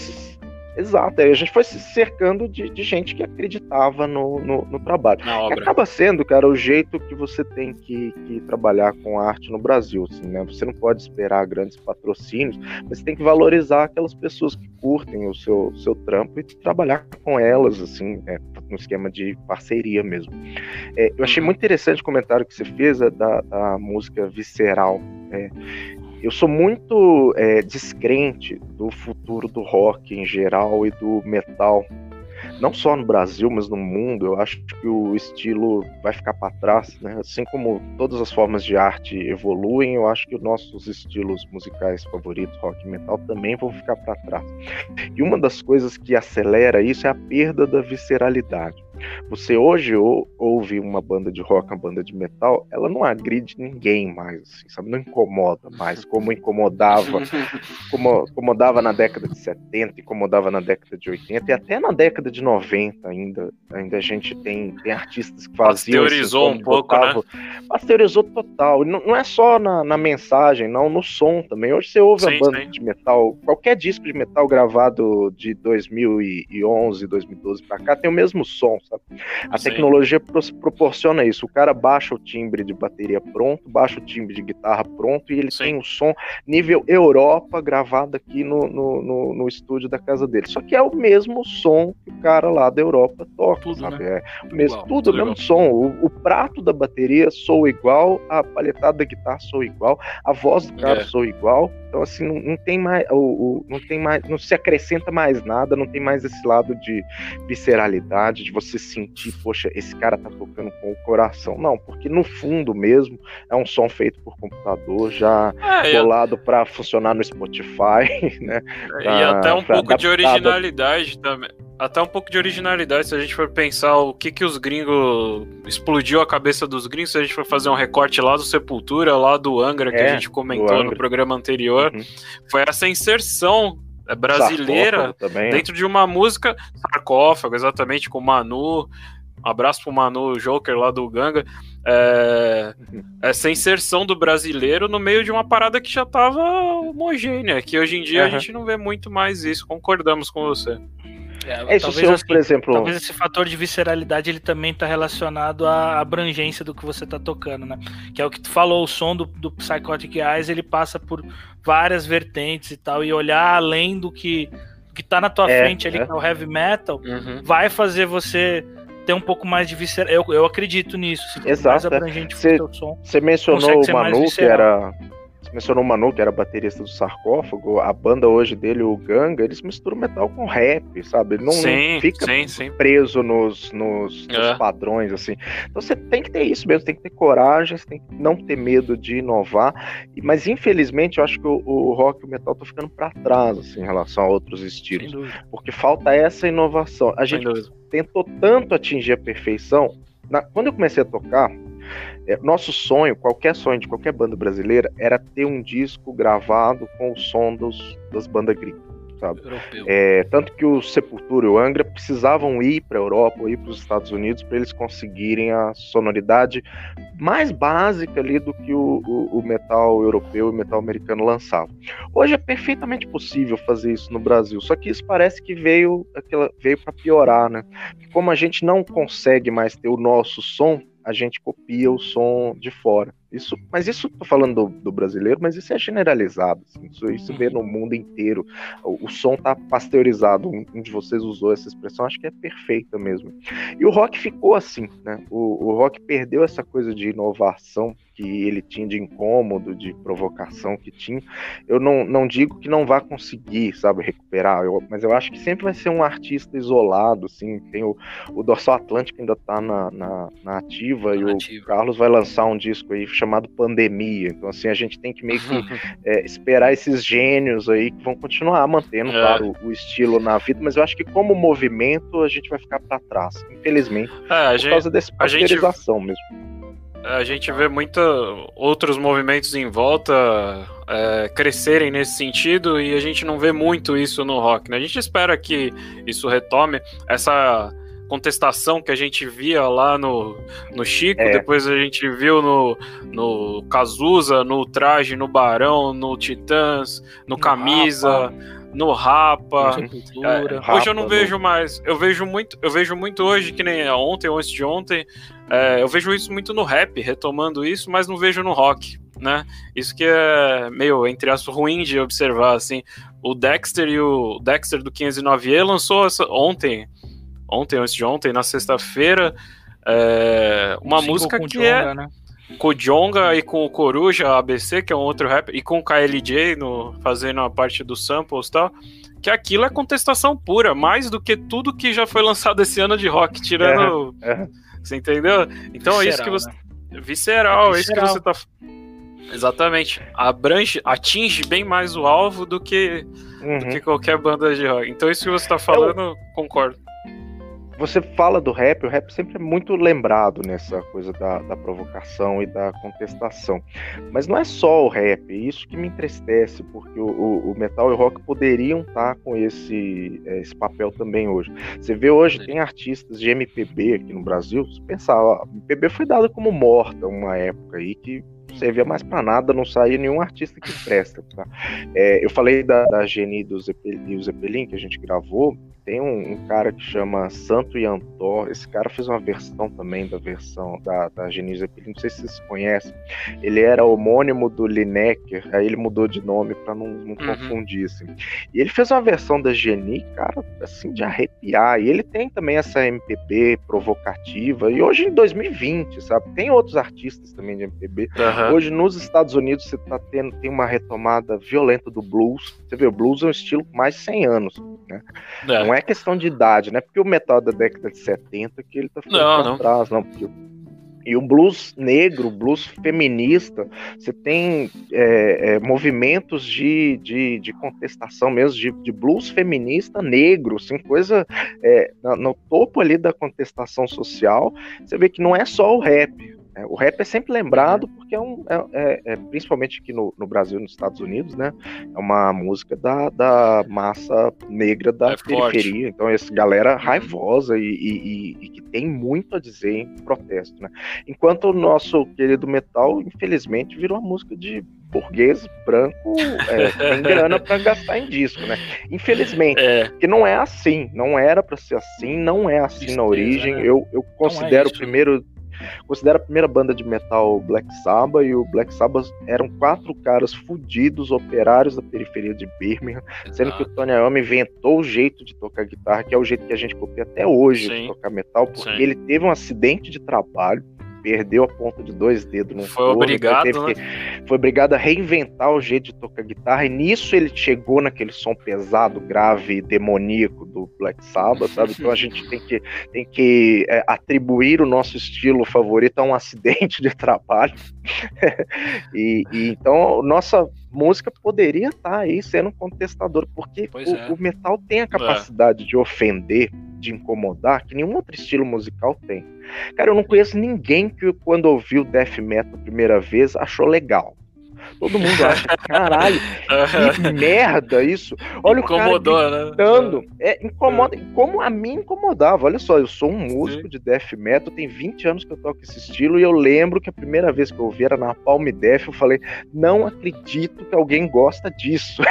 Exato, aí a gente foi se cercando de, de gente que acreditava no, no, no trabalho. E acaba sendo, cara, o jeito que você tem que, que, trabalhar com arte no Brasil, assim, né? Você não pode esperar grandes patrocínios, mas você tem que valorizar aquelas pessoas que curtem o seu, seu trampo e trabalhar com elas, assim, né? no esquema de parceria mesmo. É, eu achei uhum. muito interessante o comentário que você fez da, da música visceral. É, eu sou muito é, descrente do futuro do rock em geral e do metal. Não só no Brasil, mas no mundo, eu acho que o estilo vai ficar para trás, né? Assim como todas as formas de arte evoluem, eu acho que os nossos estilos musicais favoritos, rock e metal, também vão ficar para trás. E uma das coisas que acelera isso é a perda da visceralidade. Você hoje ou, ouve uma banda de rock, uma banda de metal, ela não agride ninguém mais, assim, sabe? Não incomoda mais, como incomodava, como incomodava na década de 70, incomodava na década de 80 e até na década de 90 ainda. Ainda a gente tem, tem artistas que faziam. Pasteurizou assim, um pouco, né? Pasteurizou total. Não, não é só na, na, mensagem, não, no som também. Hoje você ouve sim, a banda sim. de metal, qualquer disco de metal gravado de 2011, 2012 pra cá tem o mesmo som, sabe? A Sim. tecnologia proporciona isso. O cara baixa o timbre de bateria pronto, baixa o timbre de guitarra pronto e ele Sim. tem um som nível Europa gravado aqui no, no, no, no, estúdio da casa dele. Só que é o mesmo som que o cara lá da Europa toca, tudo, sabe? Né? É o mesmo, igual, tudo, o mesmo igual. som. O, o, prato da bateria soa igual, a palhetada da guitarra soa igual, a voz do cara é. soa igual. Então, assim, não, não tem mais. O, o, não tem mais. Não se acrescenta mais nada, não tem mais esse lado de visceralidade, de você sentir, poxa, esse cara tá tocando com o coração. Não, porque no fundo mesmo é um som feito por computador, já é, bolado para funcionar no Spotify, né? e até um pouco de originalidade também. Até um pouco de originalidade, se a gente for pensar o que que os gringos explodiu a cabeça dos gringos, se a gente for fazer um recorte lá do Sepultura, lá do Angra, que a é, gente comentou no programa anterior, uhum. foi essa inserção é brasileira também, dentro de uma música sarcófago, exatamente com Manu. Um abraço pro Manu Joker lá do Ganga. É, uhum. essa inserção do brasileiro no meio de uma parada que já tava homogênea, que hoje em dia uhum. a gente não vê muito mais isso. Concordamos com você. É, é isso, talvez, assim, por exemplo. Talvez esse fator de visceralidade ele também está relacionado à abrangência do que você está tocando, né? Que é o que tu falou, o som do, do Psychotic Eyes ele passa por várias vertentes e tal, e olhar além do que, que tá na tua é, frente ali, é. que é o heavy metal, uhum. vai fazer você ter um pouco mais de visceral. Eu, eu acredito nisso. Se Exato. mais abrangente cê, o som. Você mencionou o Manu, que era mencionou o Manu, que era baterista do sarcófago, a banda hoje dele, o Ganga, eles misturam metal com rap, sabe? Ele não, sim, fica sim, sim. preso nos, nos, é. nos, padrões, assim. Então você tem que ter isso mesmo, tem que ter coragem, você tem que não ter medo de inovar. Mas infelizmente eu acho que o, o rock e o metal estão ficando para trás, assim, em relação a outros estilos. Porque falta essa inovação. A gente tentou tanto atingir a perfeição. Na, quando eu comecei a tocar, nosso sonho, qualquer sonho de qualquer banda brasileira, era ter um disco gravado com o som dos, das bandas gringas sabe? É, tanto que o Sepultura e o Angra precisavam ir para a Europa ou ir para os Estados Unidos para eles conseguirem a sonoridade mais básica ali do que o, o, o, metal europeu e o metal americano lançavam. Hoje é perfeitamente possível fazer isso no Brasil, só que isso parece que veio, veio para piorar, né? Como a gente não consegue mais ter o nosso som, a gente copia o som de fora. Isso, mas isso tô falando do, do brasileiro, mas isso é generalizado. Assim, isso, isso vê no uhum. mundo inteiro. O, o, som tá pasteurizado. Um, um, de vocês usou essa expressão, acho que é perfeita mesmo. E o rock ficou assim, né? O, o rock perdeu essa coisa de inovação que ele tinha de incômodo, de provocação que tinha. Eu não, não digo que não vá conseguir, sabe, recuperar, eu, mas eu acho que sempre vai ser um artista isolado, assim. Tem o, o Dorsal Atlântico ainda tá na, na, na ativa, e o Carlos vai lançar um disco aí chamado Pandemia. Então, assim, a gente tem que meio que é, esperar esses gênios aí que vão continuar mantendo, é. claro, o, o, estilo na vida, mas eu acho que como movimento a gente vai ficar para trás, infelizmente, é, por gente, causa dessa pasteurização gente... mesmo. A gente vê muitos outros movimentos em volta é, crescerem nesse sentido e a gente não vê muito isso no rock. Né? A gente espera que isso retome. Essa contestação que a gente via lá no, no Chico, é. depois a gente viu no, no Cazuza, no Traje, no Barão, no Titãs, no, Camisa. Rapa. No Rapa. É, Rapa. Hoje eu não vejo mais. Eu vejo muito, eu vejo muito hoje, que nem ontem ou antes de ontem. É, eu vejo isso muito no rap, retomando isso, mas não vejo no rock, né? Isso que é meio, entre aspas, ruim de observar, assim. O Dexter e o Dexter do 509E lançou essa, ontem ontem, antes de ontem, na sexta-feira, é, uma música que é né? Com o Jonga e com o Coruja ABC, que é um outro rapper, e com o KLJ no, fazendo a parte dos samples e tal, que aquilo é contestação pura, mais do que tudo que já foi lançado esse ano de rock, tirando. É, é. Você entendeu? Então visceral, é isso que você. Né? Visceral, é, visceral, é isso que você tá. Exatamente. Abrange, atinge bem mais o alvo do que, uhum. do que qualquer banda de rock. Então, isso que você tá falando, eu... concordo você fala do rap, o rap sempre é muito lembrado nessa coisa da, da, provocação e da contestação. Mas não é só o rap, é isso que me entristece, porque o, o, o metal e o rock poderiam estar com esse, é, esse papel também hoje. Você vê hoje, tem artistas de MPB aqui no Brasil, se pensar, ó, MPB foi dada como morta uma época aí que servia mais para nada, não saía nenhum artista que presta. Tá? É, eu falei da, da Geni do Zeppelin, que a gente gravou, tem um, um, cara que chama Santo Yantor. Esse cara fez uma versão também da versão da, da Genise Zeppelin. Não sei se vocês conhecem. Ele era homônimo do Lineker, aí ele mudou de nome para não, não uhum. confundir. Assim. E ele fez uma versão da Geni, cara, assim, de arrepiar. E ele tem também essa MPB provocativa. E hoje em 2020, sabe? Tem outros artistas também de MPB. Uhum. Hoje nos Estados Unidos você tá tendo tem uma retomada violenta do blues. Você vê, o blues é um estilo com mais de 100 anos. Né? É. Não não é questão de idade, não é porque o metal da década de 70 que ele tá ficando não, não. atrás, não. Porque e o blues negro, o blues feminista, você tem é, é, movimentos de, de, de, contestação mesmo, de, de, blues feminista negro, assim, coisa é, no topo ali da contestação social. Você vê que não é só o rap, é, o rap é sempre lembrado uhum. porque é um, é, é, é, principalmente aqui no, no Brasil, nos Estados Unidos, né? É uma música da, da massa negra da é periferia. Então, essa galera raivosa e, e, e, que tem muito a dizer em protesto, né? Enquanto o nosso querido metal, infelizmente, virou uma música de burguês branco é, tem grana para gastar em disco, né? Infelizmente, é. que não é assim, não era para ser assim, não é assim na origem. Né? Eu, eu considero o primeiro Considera a primeira banda de metal Black Sabbath e o Black Sabbath eram quatro caras fudidos, operários da periferia de Birmingham, sendo que o Tony Iommi inventou o jeito de tocar guitarra, que é o jeito que a gente copia até hoje Sim. de tocar metal, porque Sim. ele teve um acidente de trabalho perdeu a ponta de dois dedos no Foi obrigado, né? que, Foi obrigado a reinventar o jeito de tocar guitarra, e nisso ele chegou naquele som pesado, grave, demoníaco do Black Sabbath, sabe? Então a gente tem que, tem que é, atribuir o nosso estilo favorito a um acidente de trabalho. e, e, então, nossa música poderia estar tá aí sendo contestador, porque o, é. o, metal tem a capacidade é. de ofender, de incomodar, que nenhum outro estilo musical tem. Cara, eu não conheço ninguém que quando ouviu death metal a primeira vez achou legal. Todo mundo acha, caralho, que merda isso. Olha Incomodou, o cara né? gritando. Né? É, incomoda, como a mim incomodava. Olha só, eu sou um músico Sim. de death metal, tem 20 anos que eu toco esse estilo e eu lembro que a primeira vez que eu ouvi era na Palm Death, eu falei, não acredito que alguém gosta disso.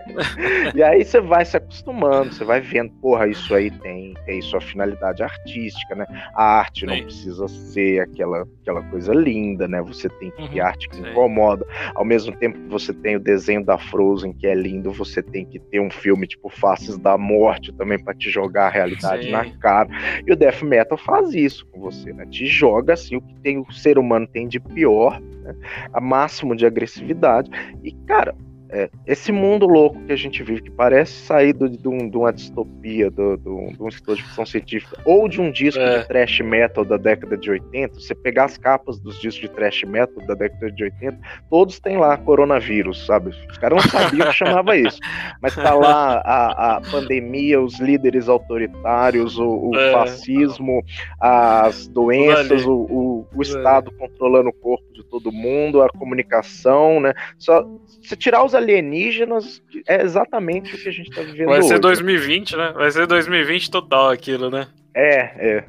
e aí você vai se acostumando, você vai vendo, porra, isso aí tem, tem sua finalidade artística, né? A arte Sim. não precisa ser aquela, aquela coisa linda, né? Você tem que ter uhum. arte que Sim. incomoda. Ao mesmo tempo que você tem o desenho da Frozen, que é lindo, você tem que ter um filme tipo Faces da Morte também para te jogar a realidade Sim. na cara. E o Death Metal faz isso com você, né? Te joga assim o que tem o ser humano tem de pior, né? a máximo de agressividade. E cara, é, esse mundo louco que a gente vive, que parece saído de, um, de uma distopia, do, do, de um estudo de ficção científica, ou de um disco é. de thrash metal da década de 80, você pegar as capas dos discos de thrash metal da década de 80, todos têm lá coronavírus, sabe? Os caras não sabiam que chamava isso. Mas tá lá a, a pandemia, os líderes autoritários, o, o é. fascismo, as doenças, o, o, o Estado controlando o corpo de todo mundo, a comunicação, né? Só se tirar os alienígenas, é exatamente o que a gente tá vivendo Vai ser hoje. 2020, né? Vai ser 2020 total aquilo, né? É, é.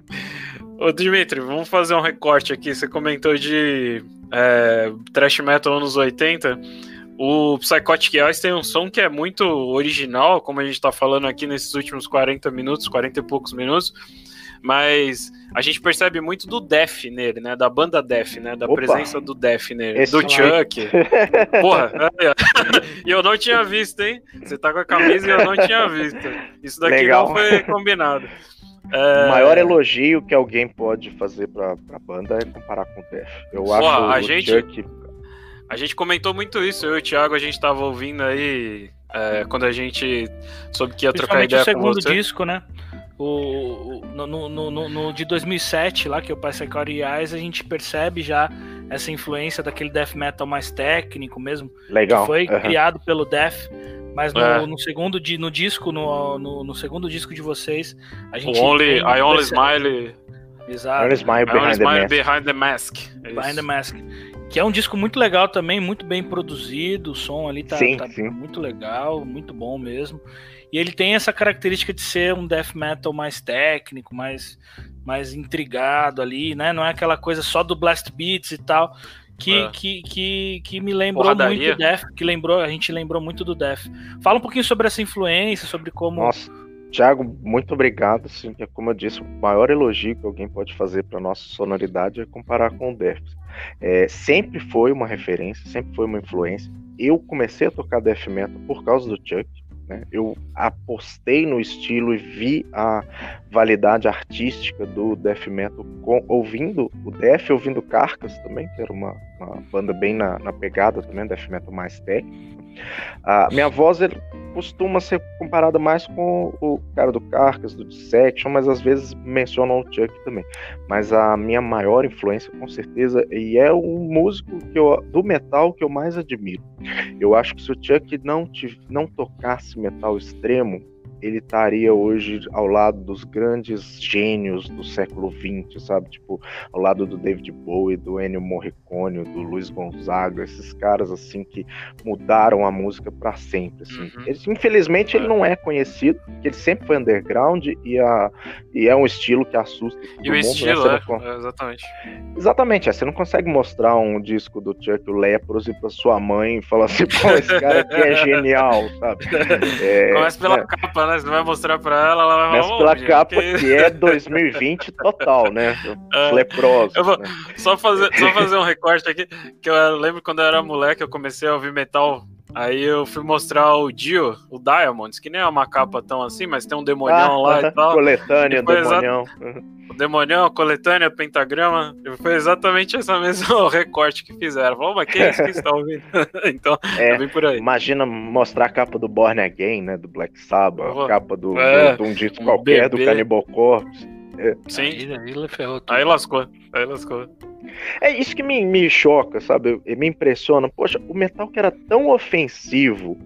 Ô, Dimitri, vamos fazer um recorte aqui. Você comentou de é, thrash metal anos 80. O Psychotic Eyes tem um som que é muito original, como a gente tá falando aqui nesses últimos 40 minutos, 40 e poucos minutos mas a gente percebe muito do Def nele, né? Da banda Def, né? Da Opa. presença do Def nele. Do Chuck. Porra, e eu não tinha visto, hein? Você tá com a camisa e eu não tinha visto. Isso daqui Legal. não foi combinado. É... O maior elogio que alguém pode fazer pra, pra banda é comparar com o Def. Eu Pô, acho a o gente, Chuck... A gente comentou muito isso, eu e o Thiago, a gente tava ouvindo aí é, quando a gente soube que ia trocar ideia o segundo com você. disco, né? O, no, no, no, no, de 2007, lá que o Psychotic Eyes, a gente percebe já essa influência daquele death metal mais técnico mesmo. Legal. Que foi uhum. criado pelo Death. Mas no, é. no segundo no disco, no, no, segundo disco de vocês, a gente. O only, I Only Smile. Exato. Only Smile, behind, only smile the behind the Mask. Behind the Mask. Que é um disco muito legal também, muito bem produzido, o som ali tá, sim, tá sim. muito legal, muito bom mesmo. E ele tem essa característica de ser um death metal mais técnico, mais, mais intrigado ali, né? Não é aquela coisa só do blast beats e tal. Que, é. que, que, que me lembrou Porradaria. muito do Death, que lembrou, a gente lembrou muito do Death. Fala um pouquinho sobre essa influência, sobre como. Nossa, Thiago, muito obrigado. Assim, como eu disse, o maior elogio que alguém pode fazer para nossa sonoridade é comparar com o Death. É, sempre foi uma referência, sempre foi uma influência. Eu comecei a tocar death metal por causa do Chuck. Né? Eu apostei no estilo e vi a validade artística do death metal com, ouvindo o death, ouvindo Carcas também, que era uma, uma banda bem na, na, pegada também, death metal mais técnico. A minha voz costuma ser comparada mais com o cara do Carcas, do Dissection, mas às vezes mencionam o Chuck também. Mas a minha maior influência, com certeza, e é um músico que eu, do metal que eu mais admiro. Eu acho que se o Chuck não, não tocasse metal extremo, ele estaria hoje ao lado dos grandes gênios do século XX, sabe? Tipo, ao lado do David Bowie, do Ennio Morricone, do Luiz Gonzaga, esses caras assim que mudaram a música para sempre. Assim. Uhum. Ele, infelizmente ele é. não é conhecido, porque ele sempre foi underground e, a, e é um estilo que assusta. E o mundo, né? estilo, né? é, é, exatamente. Exatamente, é, você não consegue mostrar um disco do Chuck Lepros e para sua mãe e falar assim, pô, esse cara aqui é genial, sabe? É, Começa pela é. capa, né? Você vai mostrar pra ela, ela vai falar. pela capa que... que... é 2020 total, né? É, Leproso. Eu vou né? só, fazer, só fazer um recorte aqui, que eu lembro quando eu era moleque, eu comecei a ouvir metal Aí eu fui mostrar o Dio, o Diamonds, que nem é uma capa tão assim, mas tem um demonião ah, lá e tal. Coletânea, demonião. O demonião, a coletânea, pentagrama. Foi exatamente essa mesma recorte que fizeram. Falou, mas que é isso que está ouvindo? então, é, vem por aí. Imagina mostrar a capa do Born Again, né? Do Black Sabbath, a capa do, é, do, de um disco um qualquer, bebê. do Cannibal Corpse. É. Sim. Aí, aí, ferrou tudo. aí lascou. Aí lascou. É isso que me, me choca, sabe? Me impressiona. Poxa, o metal que era tão ofensivo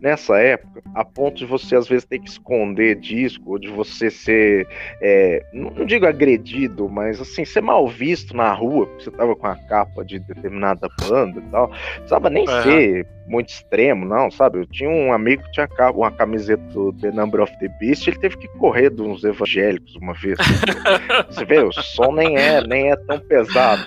nessa época, a ponto de você às vezes ter que esconder disco, ou de você ser, é, não digo agredido, mas assim, ser mal visto na rua, porque você tava com a capa de determinada banda e tal. Não precisava nem uhum. ser muito extremo, não, sabe? Eu tinha um amigo que tinha uma camiseta do The Number of the Beast, ele teve que correr de uns evangélicos uma vez. Você vê, o som nem é, nem é tão pesado.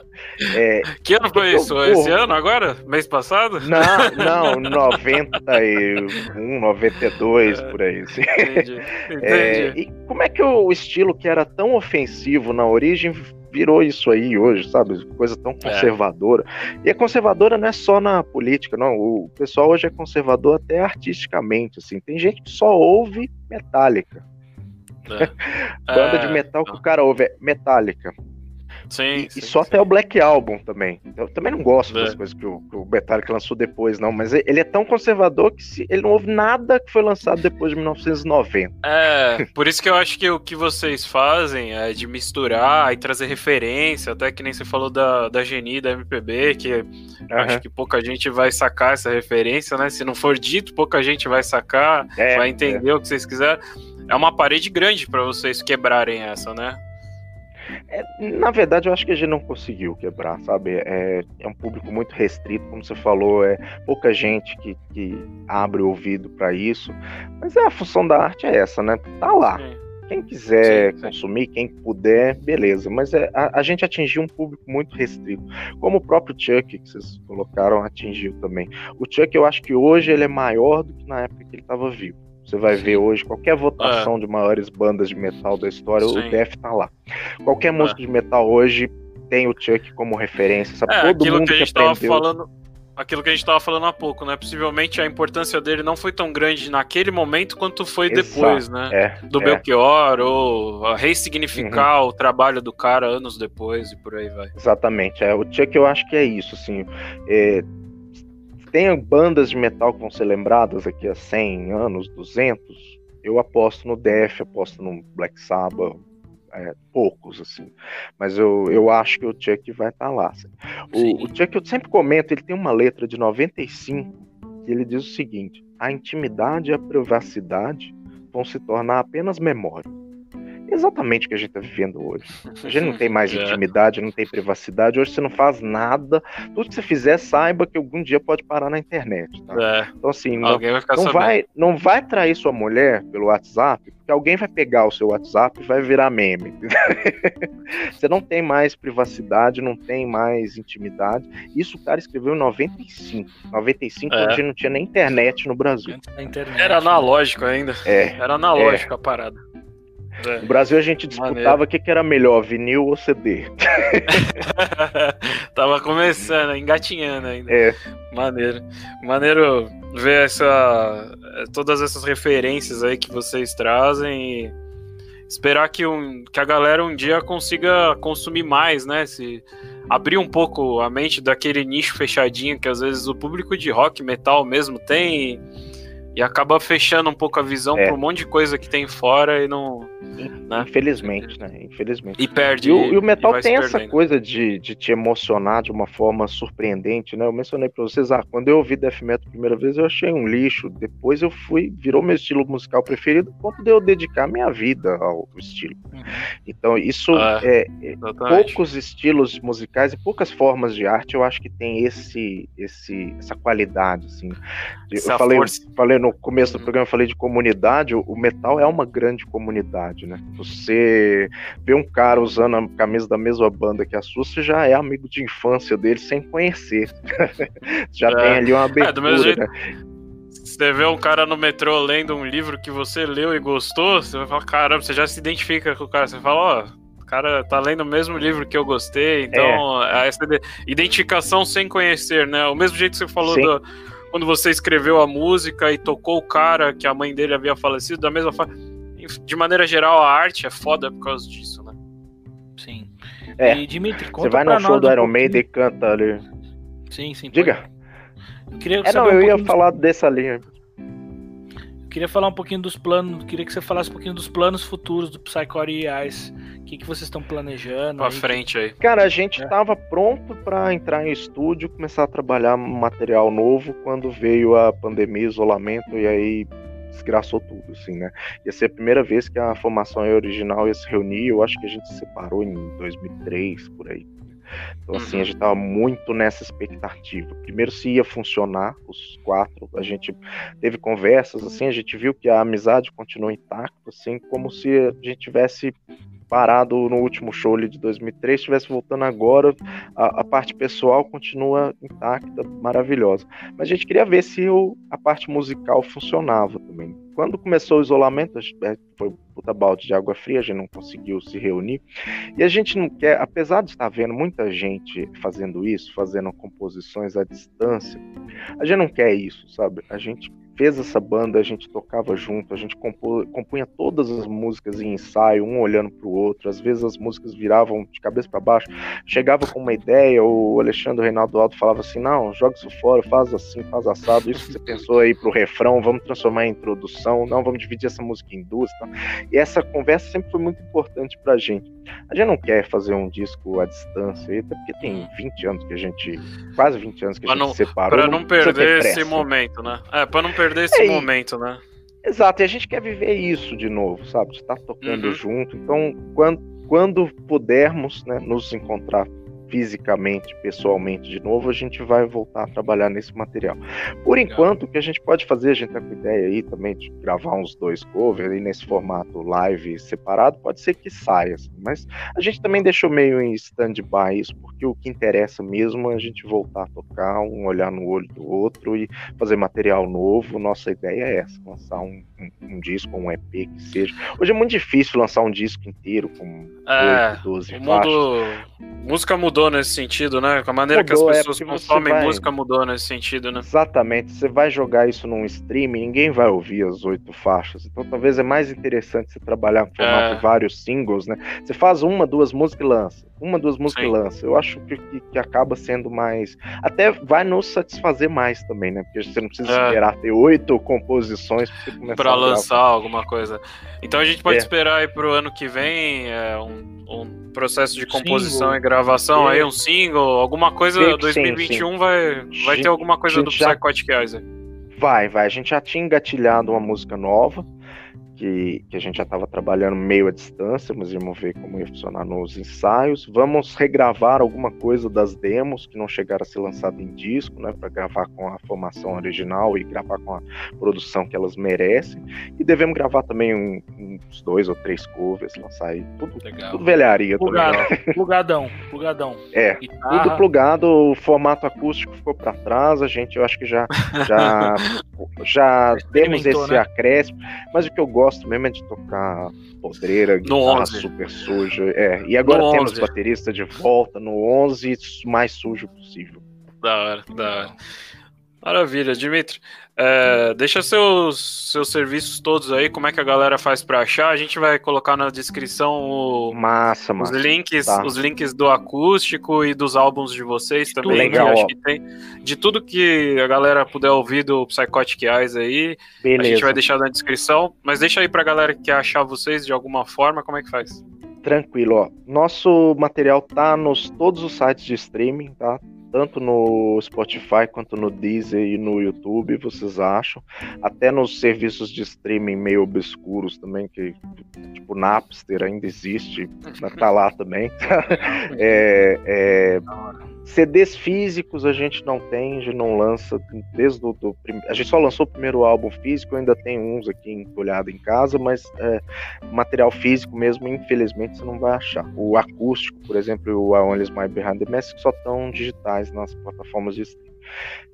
É, que ano foi isso? Eu, Esse ano agora? Mês passado? Não, não, 91, 92, é, por aí. Assim. Entendi, entendi. É, e como é que o estilo que era tão ofensivo na origem virou isso aí hoje, sabe? Coisa tão é. conservadora. É. E a conservadora não é só na política, não. O pessoal hoje é conservador até artisticamente, assim. Tem gente que só ouve Metallica. É. Banda de é. metal que o cara ouve é Metallica. Sim, e, sim, e só sim. até o Black Album também. Eu também não gosto é. das coisas que o, que o Metallica lançou depois, não. Mas ele é tão conservador que se, ele não ouve nada que foi lançado depois de 1990. É, por isso que eu acho que o que vocês fazem é de misturar e trazer referência, até que nem você falou da, da Geni, da MPB, que uhum. acho que pouca gente vai sacar essa referência, né? Se não for dito, pouca gente vai sacar, é, vai entender é. o que vocês quiserem. É uma parede grande para vocês quebrarem essa, né? É, na verdade, eu acho que a gente não conseguiu quebrar, sabe? É, é um público muito restrito, como você falou, é pouca gente que, que abre o ouvido para isso. Mas é, a função da arte é essa, né? Tá lá. Quem quiser sim, sim. consumir, quem puder, beleza. Mas é, a, a, gente atingiu um público muito restrito. Como o próprio Chuck, que vocês colocaram, atingiu também. O Chuck, eu acho que hoje ele é maior do que na época que ele estava vivo. Você vai ver hoje qualquer votação é. de maiores bandas de metal da história, Sim. o Def tá lá. Qualquer é. música de metal hoje tem o Chuck como referência, sabe? É, Todo aquilo mundo que a gente que aprendeu... tava falando, aquilo que a gente tava falando há pouco, né? Possivelmente a importância dele não foi tão grande naquele momento quanto foi Exato. depois, né? É, Do é. Belchior, ou ressignificar uhum. o trabalho do cara anos depois e por aí vai. Exatamente. É, o Chuck eu acho que é isso, assim. É, tem bandas de metal que vão ser lembradas aqui a 100 anos, 200, eu aposto no Def, aposto no Black Sabbath, é, poucos, assim. Mas eu, eu acho que o Chuck vai estar tá lá. Assim. O, o, Chuck, eu sempre comento, ele tem uma letra de 95 que ele diz o seguinte: a intimidade e a privacidade vão se tornar apenas memória exatamente o que a gente está vivendo hoje. A gente não tem mais é. intimidade, não tem privacidade. Hoje você não faz nada. Tudo que você fizer, saiba que algum dia pode parar na internet. Tá? É. Então, assim, não, vai, não vai, não vai trair sua mulher pelo WhatsApp, porque alguém vai pegar o seu WhatsApp e vai virar meme. você não tem mais privacidade, não tem mais intimidade. Isso o cara escreveu em 95. 95 é. a gente não tinha nem internet no Brasil. Era analógico ainda. É. Era analógico é. a parada. É. No Brasil a gente disputava o que, que era melhor, vinil ou CD. Tava começando, engatinhando ainda. É. Maneiro. Maneiro ver essa, todas essas referências aí que vocês trazem e esperar que, um, que a galera um dia consiga consumir mais, né? Se abrir um pouco a mente daquele nicho fechadinho que às vezes o público de rock, metal mesmo tem. E e acaba fechando um pouco a visão é. para um monte de coisa que tem fora e não. Né? Infelizmente, né? Infelizmente. E perde. E o, e o metal e tem essa coisa de, de te emocionar de uma forma surpreendente, né? Eu mencionei para vocês, ah, quando eu ouvi Death Metal a primeira vez, eu achei um lixo. Depois eu fui, virou meu estilo musical preferido, ponto de eu dedicar minha vida ao estilo. Uhum. Então, isso ah, é, é poucos estilos musicais e poucas formas de arte, eu acho que tem esse, esse, essa qualidade, assim. Essa eu falei, falei no começo do programa eu falei de comunidade, o, metal é uma grande comunidade, né? Você vê um cara usando a camisa da mesma banda que a sua, você já é amigo de infância dele sem conhecer. já é. tem ali uma abertura, é, do mesmo jeito... Você vê um cara no metrô lendo um livro que você leu e gostou, você vai falar, caramba, você já se identifica com o cara. Você fala, ó, oh, o cara tá lendo o mesmo livro que eu gostei, então é. essa identificação sem conhecer, né? O mesmo jeito que você falou do, quando você escreveu a música e tocou o cara que a mãe dele havia falecido, da mesma forma. De maneira geral, a arte é foda por causa disso, né? Sim. É. E Dimitri, conta Você vai no show do Iron Maiden e canta ali. Sim, sim. Diga. Eu queria é, não, eu ia falar dessa linha. Eu queria falar um pouquinho dos planos, queria que você falasse um pouquinho dos planos futuros do Psycore Eyes. O que, que vocês estão planejando? Pra aí? frente aí. Cara, a gente estava é. pronto para entrar em estúdio, começar a trabalhar material novo quando veio a pandemia, isolamento e aí desgraçou tudo, assim, né? Ia ser a primeira vez que a formação original ia se reunir, eu acho que a gente se separou em 2003, por aí. Então, assim, a uhum. gente estava muito nessa expectativa. Primeiro, se ia funcionar, os quatro. A gente teve conversas, assim, a gente viu que a amizade continuou intacta, assim, como se a gente tivesse parado no último show ali de 2003, estivesse voltando agora, a, a, parte pessoal continua intacta, maravilhosa. Mas a gente queria ver se o, a parte musical funcionava também. Quando começou o isolamento, é, foi puta balde de água fria, a gente não conseguiu se reunir. E a gente não quer, apesar de estar vendo muita gente fazendo isso, fazendo composições à distância, a gente não quer isso, sabe? A gente fez essa banda, a gente tocava junto, a gente compunha todas as músicas em ensaio, um olhando para o outro. Às vezes as músicas viravam de cabeça para baixo. Chegava com uma ideia, o Alexandre Reinaldo Alto falava assim: não, joga isso fora, faz assim, faz assado. Isso que você pensou aí pro refrão, vamos transformar em introdução, não, vamos dividir essa música em duas. Tá? E essa conversa sempre foi muito importante pra gente. A gente não quer fazer um disco à distância, até porque tem 20 anos que a gente, quase 20 anos que a gente não, separou. Para não, não perder esse momento, né? É, para não perder esse é, momento, né? Exato, e a gente quer viver isso de novo, sabe? Estar tocando uhum. junto. Então, quando, quando pudermos né, nos encontrar fisicamente, pessoalmente de novo, a gente vai voltar a trabalhar nesse material. Por enquanto, o que a gente pode fazer, a gente tá com ideia aí também de gravar uns dois covers aí nesse formato live separado, pode ser que saia, assim, mas a gente também deixou meio em stand-by isso, porque o que interessa mesmo é a gente voltar a tocar, um olhar no olho do outro e fazer material novo. Nossa ideia é essa, lançar um, um, um disco, um EP que seja. Hoje é muito difícil lançar um disco inteiro com é, 8, 12 o. Mundo... Música mudou nesse sentido, né? Com a maneira mudou, que as é, pessoas é consomem vai... música mudou nesse sentido, né? Exatamente. Você vai jogar isso num stream, ninguém vai ouvir as oito faixas. Então talvez é mais interessante você trabalhar com formato é. vários singles, né? Você faz uma, duas músicas e lança. Uma, duas músicas Sim. e lança. Eu acho que, que, que, acaba sendo mais. Até vai nos satisfazer mais também, né? Porque você não precisa é. esperar ter oito composições para lançar alguma coisa. Então a gente pode é. esperar aí pro ano que vem é, um, um processo de composição single. e gravação aí, um single, alguma coisa, sim, 2021 sim. vai, vai ter alguma coisa do já... Psychotic Eyes Vai, vai. A gente já tinha engatilhado uma música nova que, que a gente já estava trabalhando meio à distância, mas vamos ver como ia funcionar nos ensaios. Vamos regravar alguma coisa das demos que não chegaram a ser lançadas em disco, né, para gravar com a formação original e gravar com a produção que elas merecem. E devemos gravar também um, uns dois ou três covers, lançar aí tudo, tudo velharia. Plugado, plugadão, plugadão. É, Guitarra. tudo plugado, o formato acústico ficou para trás, a gente, eu acho que já já já temos esse né? acréscimo, mas o que eu gosto gosto mesmo é de tocar podreira, guitarra super suja. É, e agora no temos 11. baterista de volta no 11, mais sujo possível. Da hora, da hora. Maravilha, Dimitri. É, deixa seus, seus serviços todos aí, como é que a galera faz para achar? A gente vai colocar na descrição o, massa, os links, tá. os links do acústico e dos álbuns de vocês também. Legal, acho que tem de tudo que a galera puder ouvir do Psychotic Eyes aí. Beleza. A gente vai deixar na descrição, mas deixa aí pra galera que quer achar vocês de alguma forma, como é que faz? Tranquilo, ó. Nosso material tá nos todos os sites de streaming, tá? Tanto no Spotify quanto no Deezer e no YouTube, vocês acham. Até nos serviços de streaming meio obscuros também, que tipo Napster ainda existe, tá lá também. é, é, CDs físicos a gente não tem, a gente não lança desde o do, a gente só lançou o primeiro álbum físico, ainda tem uns aqui entulhado em casa, mas é, material físico mesmo, infelizmente você não vai achar. O acústico, por exemplo, o A Only My Behind the Mask só estão digitais nas plataformas de.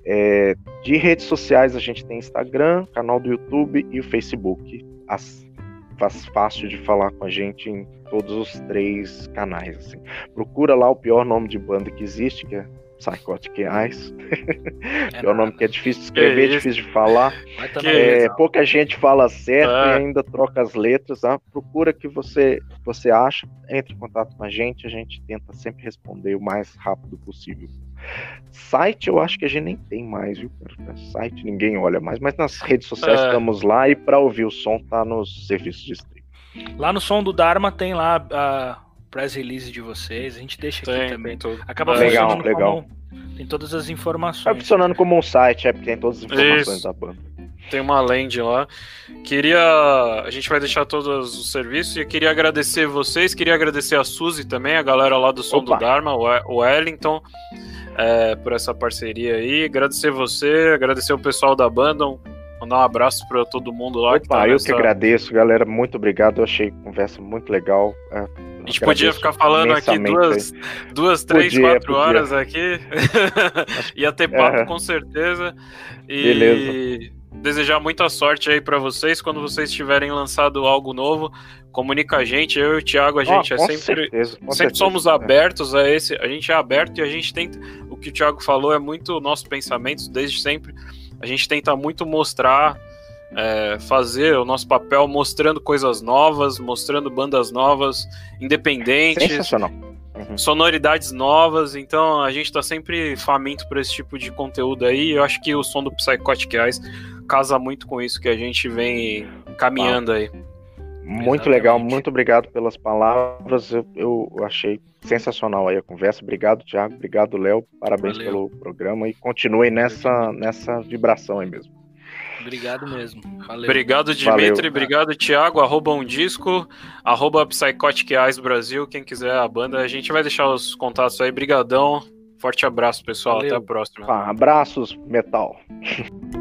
É, de redes sociais a gente tem Instagram, canal do YouTube e o Facebook. As, faz fácil de falar com a gente em todos os três canais. Assim. Procura lá o pior nome de banda que existe, que é Psychotic Eyes. É, é o nome que é difícil de escrever, que difícil de falar. É, pouca gente fala certo ah. e ainda troca as letras. Tá? Procura que você você acha, entre em contato com a gente, a gente tenta sempre responder o mais rápido possível Site eu acho que a gente nem tem mais, viu? Site ninguém olha mais, mas nas redes sociais é. estamos lá e para ouvir o som tá nos serviços de streaming. Lá no som do Dharma tem lá a press release de vocês, a gente deixa aqui tem, também. Tudo. Acaba legal, legal. Como, tem todas as informações. Tá funcionando como um site, é porque tem todas as informações Isso. da banda. Tem uma land lá. Queria. A gente vai deixar todos os serviços e queria agradecer vocês, queria agradecer a Suzy também, a galera lá do Som Opa. do Dharma, o Wellington é, por essa parceria aí. Agradecer você, agradecer o pessoal da banda. Mandar um abraço para todo mundo lá. Opa, que tá eu nessa... que agradeço, galera. Muito obrigado. Eu achei a conversa muito legal. É, a gente podia ficar falando aqui duas, duas três, podia, quatro podia. horas aqui. Ia ter papo é. com certeza. E Beleza. desejar muita sorte aí para vocês quando vocês tiverem lançado algo novo comunica a gente, eu e o Thiago, a gente oh, é sempre, certeza, sempre certeza, somos abertos a esse, a gente é aberto e a gente tenta, o que o Thiago falou é muito nosso pensamento desde sempre, a gente tenta muito mostrar, é, fazer o nosso papel mostrando coisas novas, mostrando bandas novas, independentes, Sensacional. Uhum. sonoridades novas, então a gente está sempre faminto por esse tipo de conteúdo aí, eu acho que o som do Psychotic Eyes casa muito com isso que a gente vem caminhando aí. Muito Exatamente. legal, muito obrigado pelas palavras. Eu, eu, achei sensacional aí a conversa. Obrigado, Thiago. Obrigado, Léo. Parabéns Valeu. pelo programa e continue nessa, nessa vibração aí mesmo. Obrigado mesmo. Valeu. Obrigado, Dimitri. Valeu. Obrigado, Thiago. Arroba um disco. Arroba Psychotic Eyes Brasil. Quem quiser a banda, a gente vai deixar os contatos aí. Brigadão. Forte abraço, pessoal. Valeu. Até a próxima. Ah, abraços, metal.